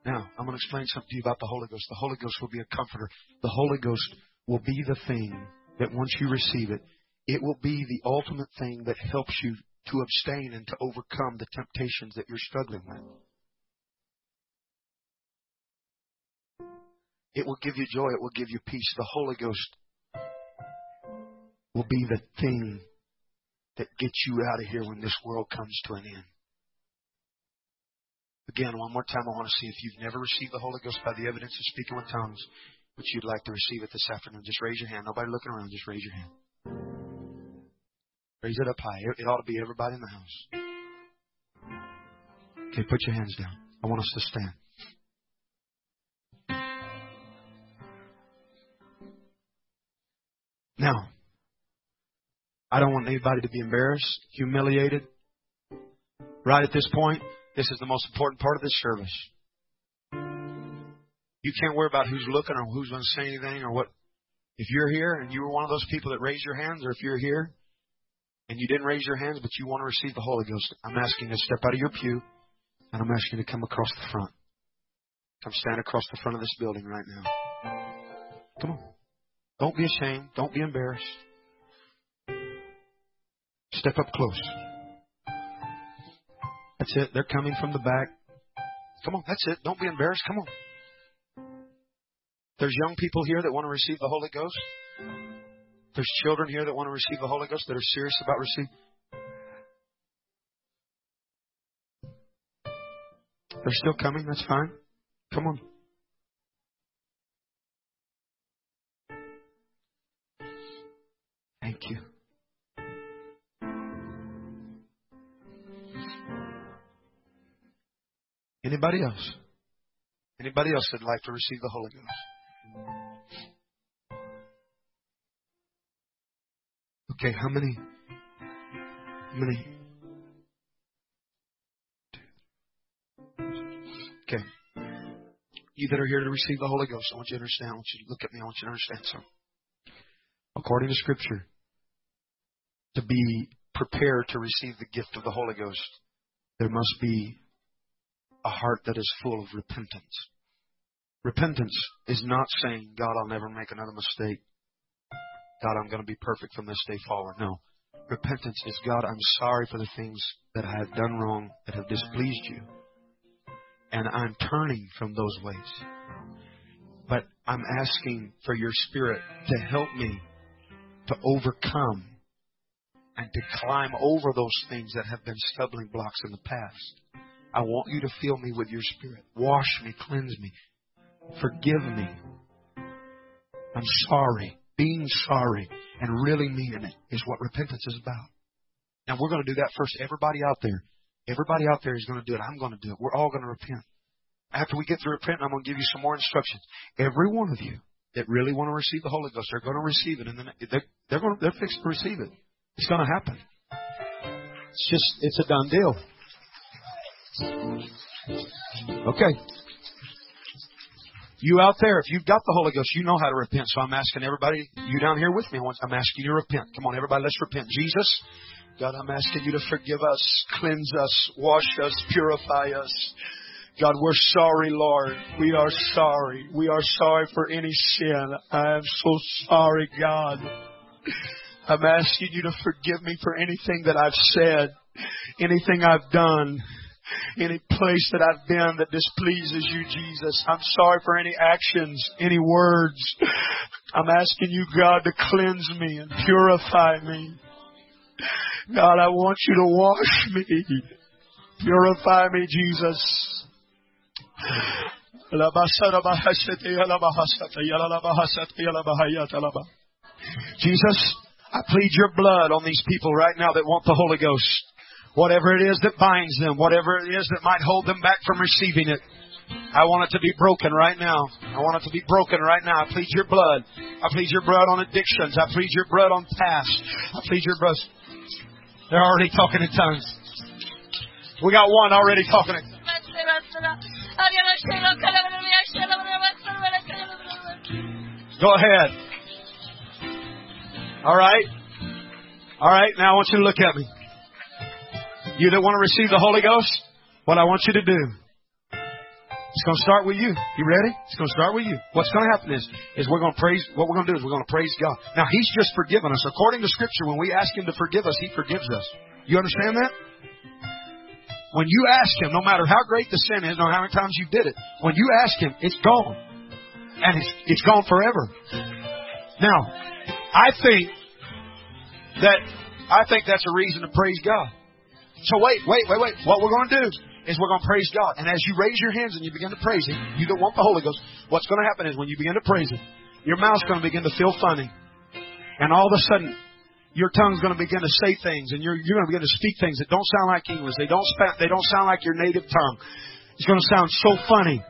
Now, I'm going to explain something to you about the Holy Ghost. The Holy Ghost will be a comforter. The Holy Ghost will be the thing that once you receive it, it will be the ultimate thing that helps you to abstain and to overcome the temptations that you're struggling with. It will give you joy. It will give you peace. The Holy Ghost will be the thing that gets you out of here when this world comes to an end. Again, one more time, I want to see if you've never received the Holy Ghost by the evidence of speaking with tongues, but you'd like to receive it this afternoon. Just raise your hand. Nobody looking around. Just raise your hand. Raise it up high. It ought to be everybody in the house. Okay, put your hands down. I want us to stand. Now, I don't want anybody to be embarrassed, humiliated. Right at this point, this is the most important part of this service. You can't worry about who's looking or who's going to say anything or what. If you're here and you were one of those people that raised your hands, or if you're here and you didn't raise your hands but you want to receive the Holy Ghost, I'm asking you to step out of your pew and I'm asking you to come across the front. Come stand across the front of this building right now. Come on. Don't be ashamed. Don't be embarrassed. Step up close. That's it. They're coming from the back. Come on, that's it. Don't be embarrassed. Come on. There's young people here that want to receive the Holy Ghost. There's children here that want to receive the Holy Ghost that are serious about receiving. They're still coming. That's fine. Come on. Thank you. Anybody else? Anybody else that'd like to receive the Holy Ghost? Okay, how many? How many? Okay. You that are here to receive the Holy Ghost, I want you to understand. I want you to look at me. I want you to understand something. According to Scripture, to be prepared to receive the gift of the Holy Ghost, there must be a heart that is full of repentance. Repentance is not saying, God, I'll never make another mistake. God, I'm going to be perfect from this day forward. No. Repentance is, God, I'm sorry for the things that I have done wrong that have displeased you. And I'm turning from those ways. But I'm asking for your Spirit to help me to overcome and to climb over those things that have been stumbling blocks in the past. I want you to fill me with your Spirit. Wash me, cleanse me, forgive me. I'm sorry. Being sorry and really meaning it is what repentance is about. And we're going to do that first. Everybody out there, everybody out there is going to do it. I'm going to do it. We're all going to repent. After we get through repenting, I'm going to give you some more instructions. Every one of you that really want to receive the Holy Ghost, they're going to receive it, and then they're, they're going to, they're fixed to receive it. It's going to happen. It's just it's a done deal. Okay. You out there, if you've got the Holy Ghost, you know how to repent. So I'm asking everybody, you down here with me, I'm asking you to repent. Come on, everybody, let's repent. Jesus, God, I'm asking you to forgive us, cleanse us, wash us, purify us. God, we're sorry, Lord. We are sorry. We are sorry for any sin. I am so sorry, God. I'm asking you to forgive me for anything that I've said, anything I've done, any place that I've been that displeases you, Jesus. I'm sorry for any actions, any words. I'm asking you, God, to cleanse me and purify me. God, I want you to wash me. Purify me, Jesus. Jesus, I plead your blood on these people right now that want the Holy Ghost. Whatever it is that binds them, whatever it is that might hold them back from receiving it, I want it to be broken right now. I want it to be broken right now. I plead your blood. I plead your blood on addictions. I plead your blood on past. I plead your blood. They're already talking in tongues. We got one already talking in Go ahead. All right. All right. Now I want you to look at me. You that want to receive the Holy Ghost, what I want you to do. It's going to start with you. You ready? It's going to start with you. What's going to happen is, is we're going to praise, what we're going to do is we're going to praise God. Now, He's just forgiven us. According to Scripture, when we ask Him to forgive us, He forgives us. You understand that? When you ask Him, no matter how great the sin is, no matter how many times you did it, when you ask Him, it's gone. And it's, it's gone forever. Now, I think that, I think that's a reason to praise God. So wait, wait, wait, wait. What we're going to do is we're going to praise God. And as you raise your hands and you begin to praise Him, you don't want the Holy Ghost. What's going to happen is when you begin to praise Him, your mouth's going to begin to feel funny. And all of a sudden, your tongue's going to begin to say things and you're, you're going to begin to speak things that don't sound like English. They don't, sp- they don't sound like your native tongue. It's going to sound so funny.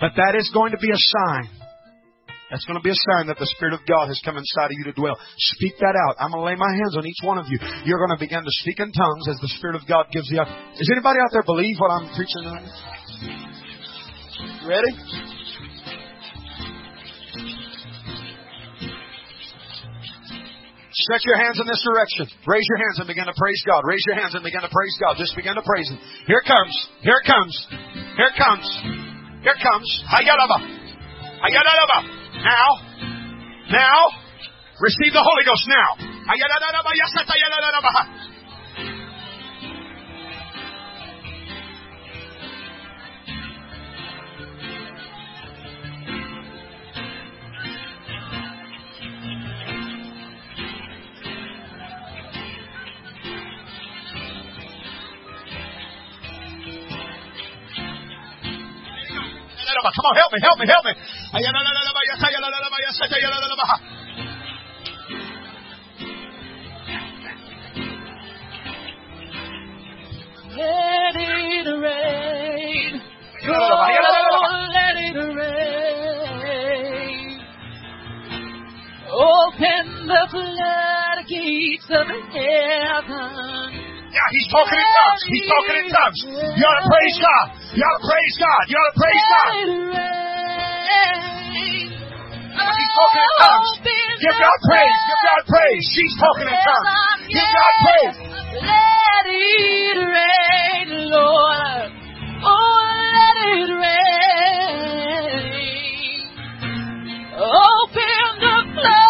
But that is going to be a sign that's going to be a sign that the Spirit of God has come inside of you to dwell. Speak that out. I'm going to lay my hands on each one of you. You're going to begin to speak in tongues as the Spirit of God gives you. Does anybody out there believe what I'm preaching tonight? Ready? Stretch your hands in this direction. Raise your hands and begin to praise God. Raise your hands and begin to praise God. Just begin to praise Him. Here it comes. Here it comes. Here it comes. Here it comes. Hayalaba. Hayalaba. Now, now, receive the Holy Ghost now. Come on, help me, help me, help me. Let it rain. Oh, let it rain. Open the floodgates of heaven. Yeah, he's talking in tongues. He's talking in tongues. You ought to praise God. You ought to praise God. You ought to praise God. He's talking in tongues. Give God praise. Give God praise. She's talking in tongues. Give God praise. Let it rain, Lord. Oh, let it rain. Open the floodgates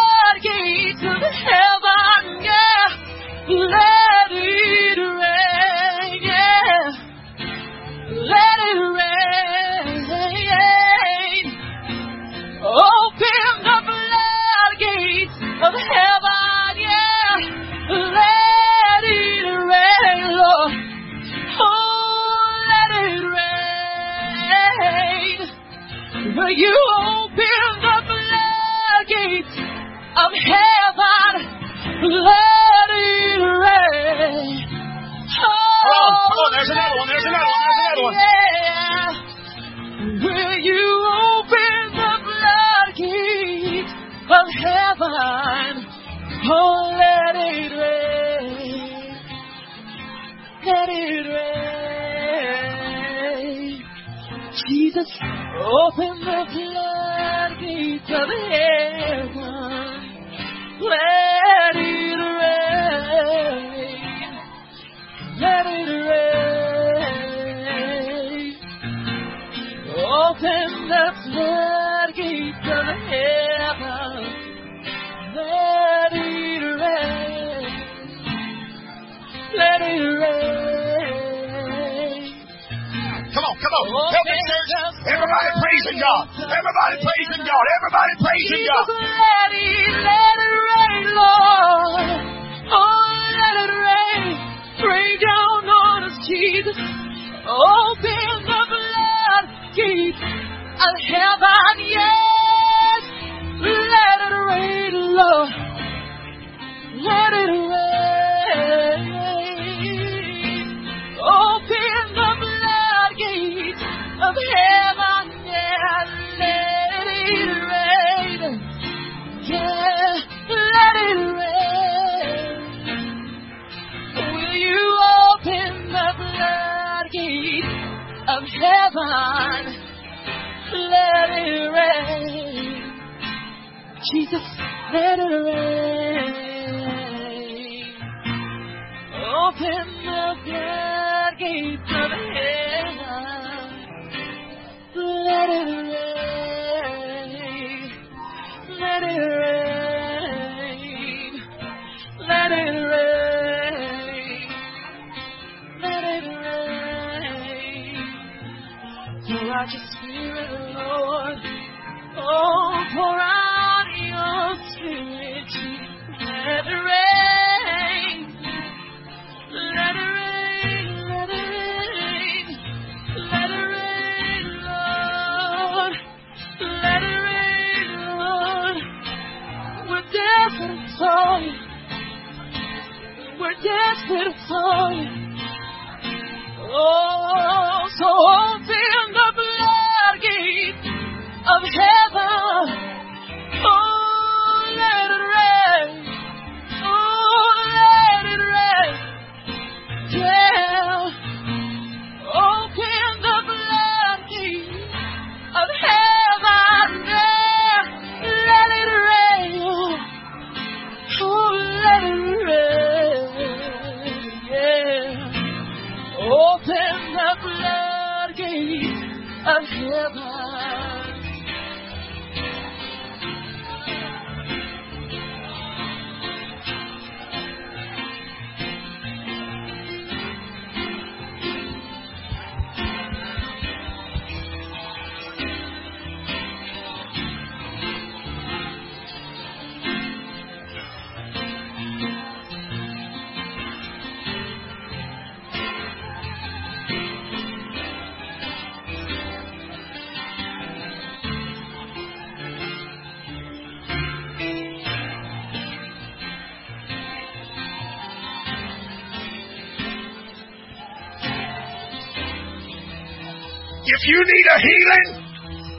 you need a healing,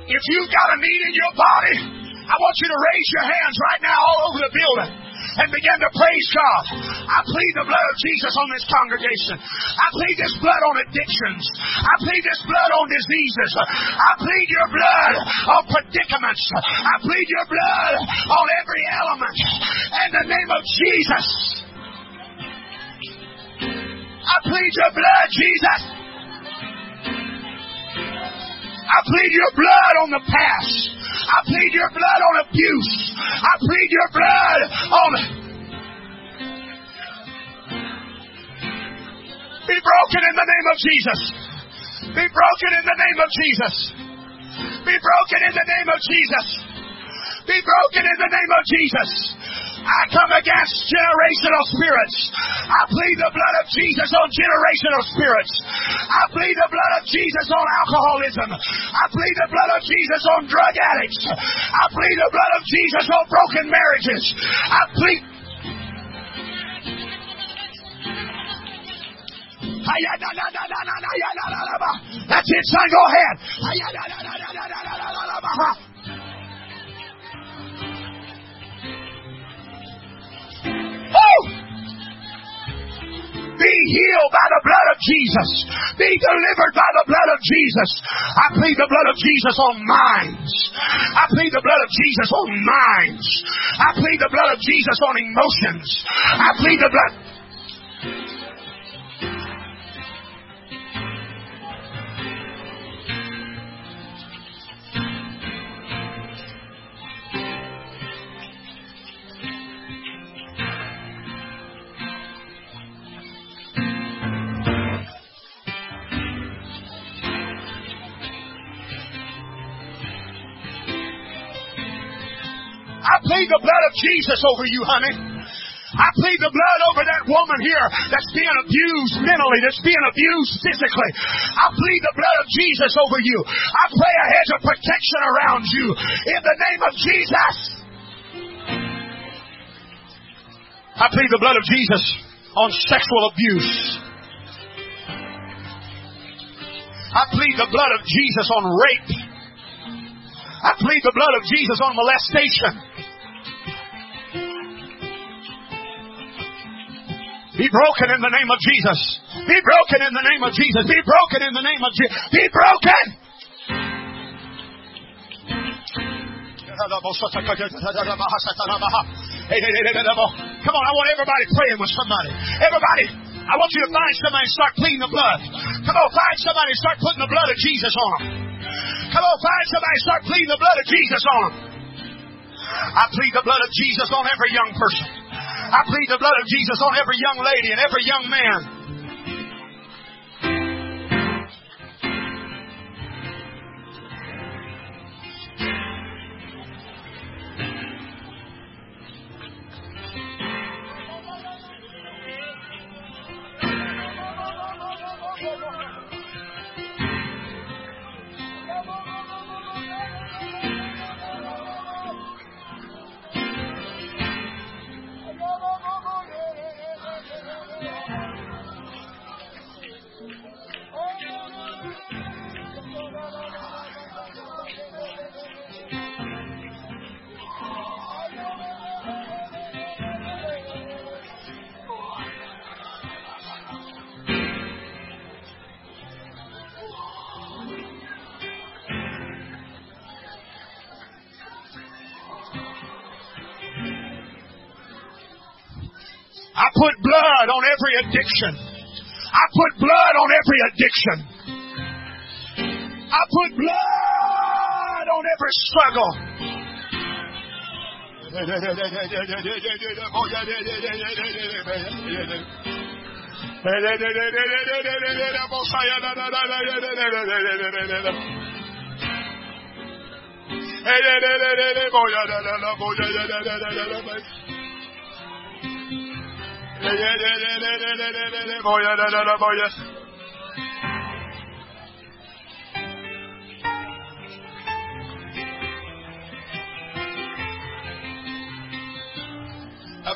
if you've got a need in your body, I want you to raise your hands right now all over the building and begin to praise God. I plead the blood of Jesus on this congregation. I plead this blood on addictions. I plead this blood on diseases. I plead your blood on predicaments. I plead your blood on every element. In the name of Jesus. I plead your blood, Jesus. Plead your blood on the past. I plead your blood on abuse. I plead your blood on. Be broken in the name of Jesus. Be broken in the name of Jesus. Be broken in the name of Jesus. Be broken in the name of Jesus. I come against generational spirits. I plead the blood of Jesus on generational spirits. I plead the blood of Jesus on alcoholism. I plead the blood of Jesus on drug addicts. I plead the blood of Jesus on broken marriages. I plead. That's it, son. Go ahead. Woo! Be healed by the blood of Jesus. Be delivered by the blood of Jesus. I plead the blood of Jesus on minds. I plead the blood of Jesus on minds. I plead the blood of Jesus on emotions. I plead the blood. Plead the blood of Jesus over you, honey. I plead the blood over that woman here that's being abused mentally, that's being abused physically. I plead the blood of Jesus over you. I pray a hedge of protection around you in the name of Jesus. I plead the blood of Jesus on sexual abuse. I plead the blood of Jesus on rape. I plead the blood of Jesus on molestation. Be broken in the name of Jesus. Be broken in the name of Jesus. Be broken in the name of Jesus. Be broken. Come on, I want everybody praying with somebody. Everybody, I want you to find somebody and start pleading the blood. Come on, find somebody and start putting the blood of Jesus on them. Come on, find somebody and start pleading the blood of Jesus on them. I plead the blood of Jesus on every young person. I plead the blood of Jesus on every young lady and every young man. Addiction. I put blood on every addiction. I put blood on every struggle. *laughs* I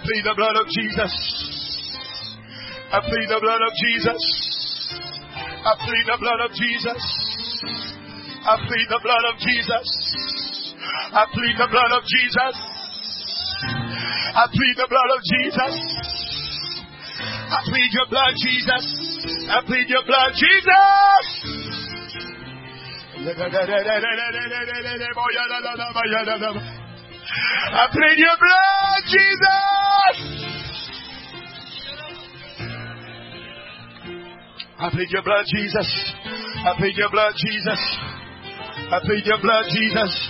plead the blood of Jesus. I plead the blood of Jesus. I plead the blood of Jesus. I plead the blood of Jesus. I plead the blood of Jesus. I plead the blood of Jesus. I plead your blood, Jesus. I plead your blood, Jesus. I plead your blood, Jesus. I plead your blood, Jesus. I plead your blood, Jesus. I plead your blood, Jesus.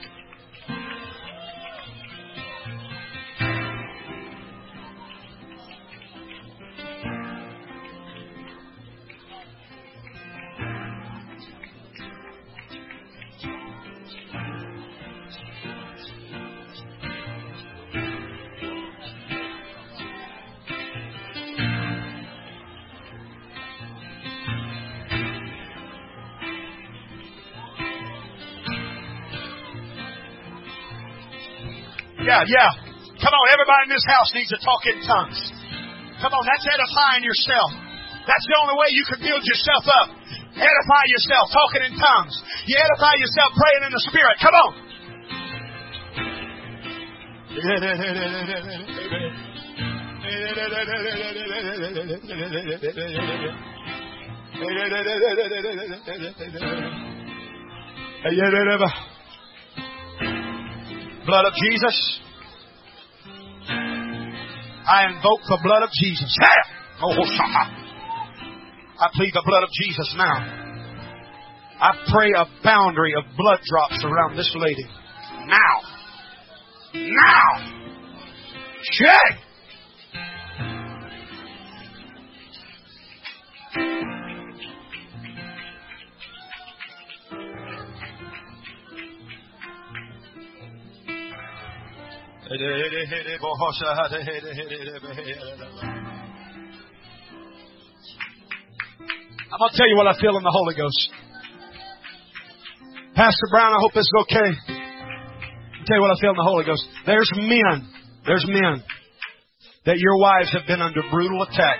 Yeah. Come on, everybody in this house needs to talk in tongues. Come on, that's edifying yourself. That's the only way you can build yourself up. Edify yourself, talking in tongues. You edify yourself, praying in the Spirit. Come on. Blood of Jesus. I invoke the blood of Jesus. I plead the blood of Jesus now. I pray a boundary of blood drops around this lady. Now. Now. Check. I'm going to tell you what I feel in the Holy Ghost. Pastor Brown, I hope this is okay. I'll tell you what I feel in the Holy Ghost. There's men, there's men that your wives have been under brutal attack.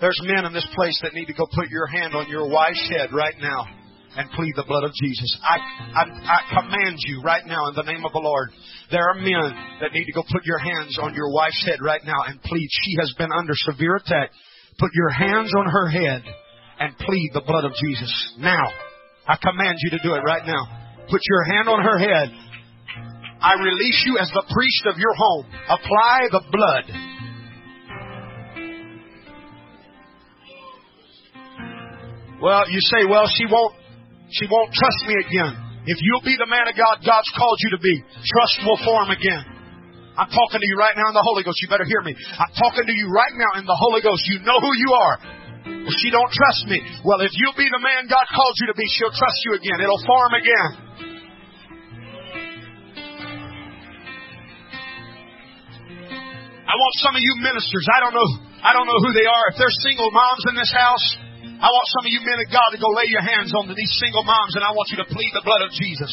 There's men in this place that need to go put your hand on your wife's head right now and plead the blood of Jesus. I, I, I command you right now in the name of the Lord. There are men that need to go put your hands on your wife's head right now and plead. She has been under severe attack. Put your hands on her head and plead the blood of Jesus. Now, I command you to do it right now. Put your hand on her head. I release you as the priest of your home. Apply the blood. Well, you say, well, she won't, she won't trust me again. If you'll be the man of God God's called you to be, trust will form again. I'm talking to you right now in the Holy Ghost. You better hear me. I'm talking to you right now in the Holy Ghost. You know who you are. Well, she don't trust me. Well, if you'll be the man God called you to be, she'll trust you again. It'll form again. I want some of you ministers. I don't know. I don't know who they are. If there's single moms in this house, I want some of you men of God to go lay your hands on these single moms, and I want you to plead the blood of Jesus.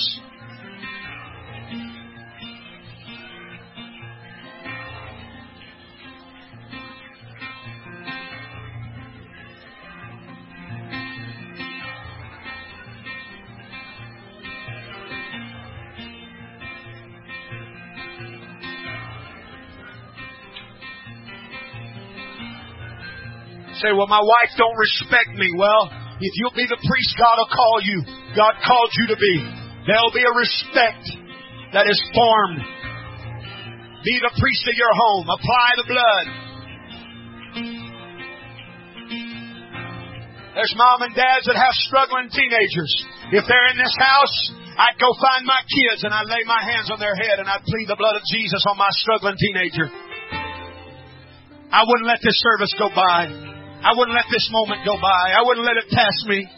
Say, well, my wife don't respect me. Well, if you'll be the priest God will call you, God called you to be, there'll be a respect that is formed. Be the priest of your home. Apply the blood. There's mom and dads that have struggling teenagers. If they're in this house, I'd go find my kids and I'd lay my hands on their head and I'd plead the blood of Jesus on my struggling teenager. I wouldn't let this service go by. I wouldn't let this moment go by. I wouldn't let it pass me.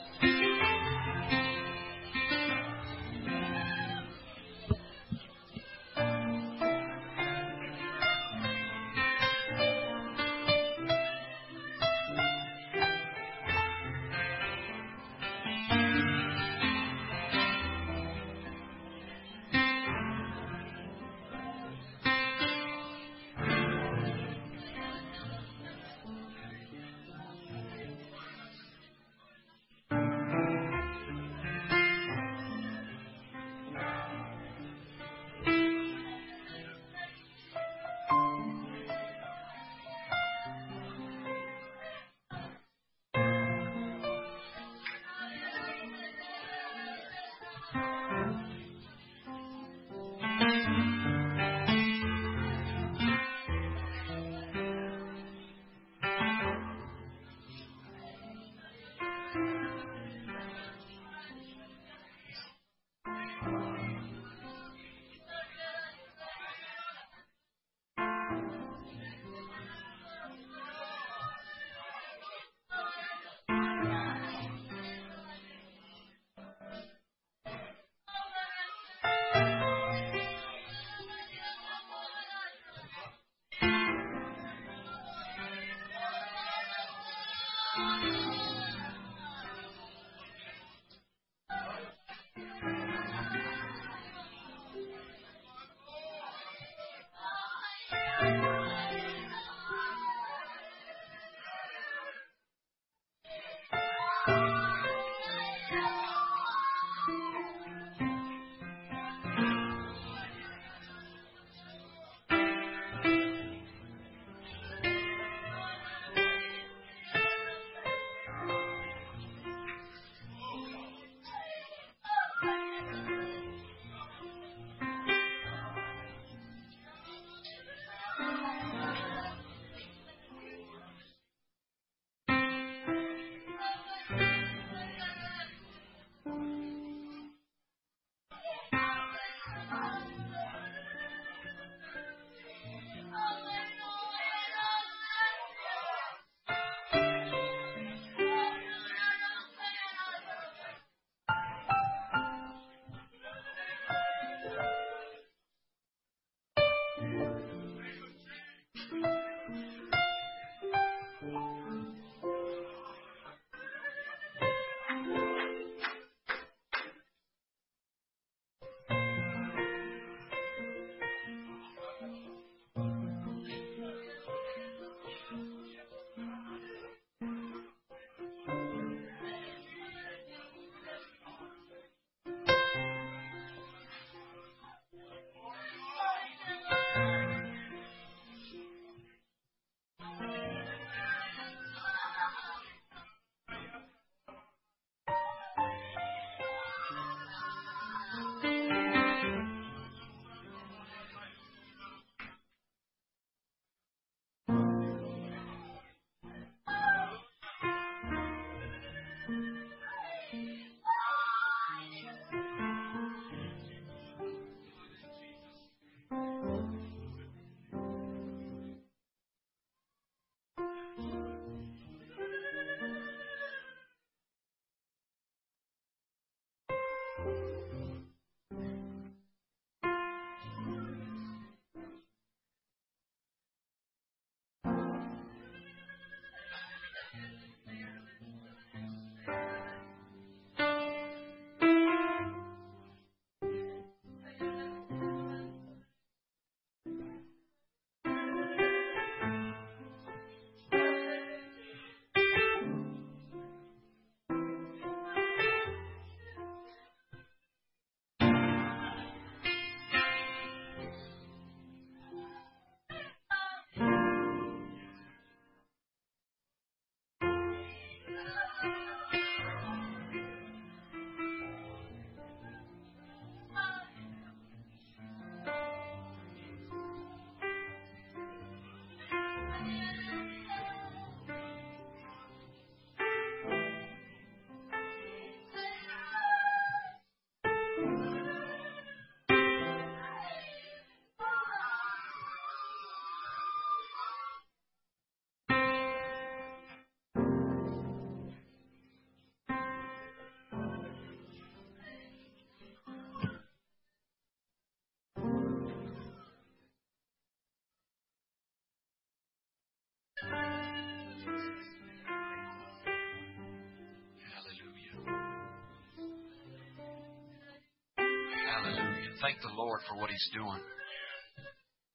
Thank the Lord for what He's doing.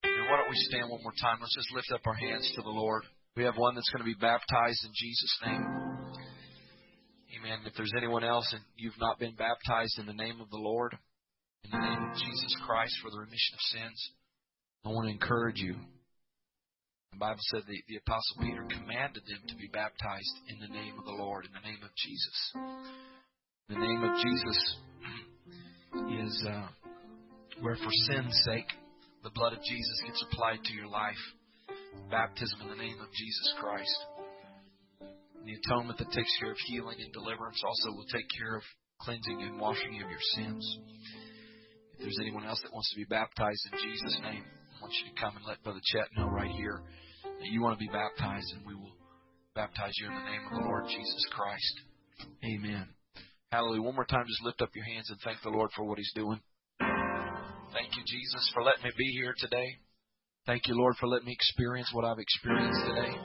And why don't we stand one more time? Let's just lift up our hands to the Lord. We have one that's going to be baptized in Jesus' name. Amen. If there's anyone else and you've not been baptized in the name of the Lord, in the name of Jesus Christ for the remission of sins, I want to encourage you. The Bible said the, the Apostle Peter commanded them to be baptized in the name of the Lord, in the name of Jesus. The name of Jesus is uh, where, for sin's sake, the blood of Jesus gets applied to your life. Baptism in the name of Jesus Christ. The atonement that takes care of healing and deliverance also will take care of cleansing and washing of your sins. If there's anyone else that wants to be baptized in Jesus' name, I want you to come and let Brother Chet know right here that you want to be baptized, and we will baptize you in the name of the Lord Jesus Christ. Amen. Hallelujah. One more time, just lift up your hands and thank the Lord for what He's doing. Thank you, Jesus, for letting me be here today. Thank you, Lord, for letting me experience what I've experienced today.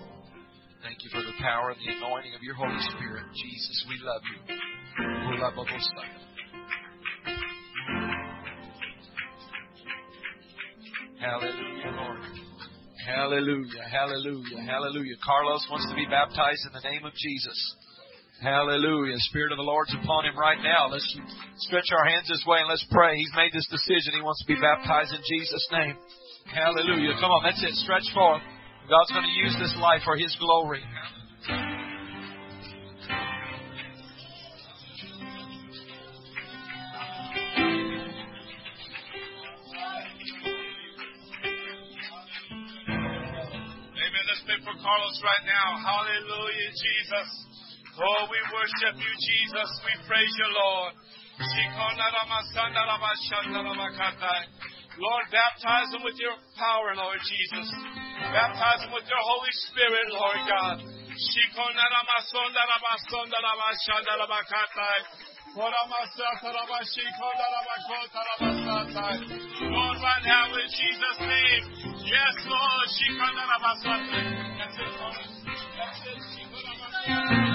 Thank you for the power and the anointing of your Holy Spirit. Jesus, we love you. We love Hallelujah, Lord. Hallelujah, hallelujah, hallelujah. Carlos wants to be baptized in the name of Jesus. Hallelujah. Spirit of the Lord's upon him right now. Let's stretch our hands this way and let's pray. He's made this decision. He wants to be baptized in Jesus' name. Hallelujah. Come on, that's it. Stretch forth. God's going to use this life for His glory. Amen. Let's pray for Carlos right now. Hallelujah, Jesus. Oh, we worship you, Jesus. We praise you, Lord. Lord, baptize them with your power, Lord Jesus. Baptize them with your Holy Spirit, Lord God. Lord, right now in Jesus' name. Yes, Lord. That's it. That's it.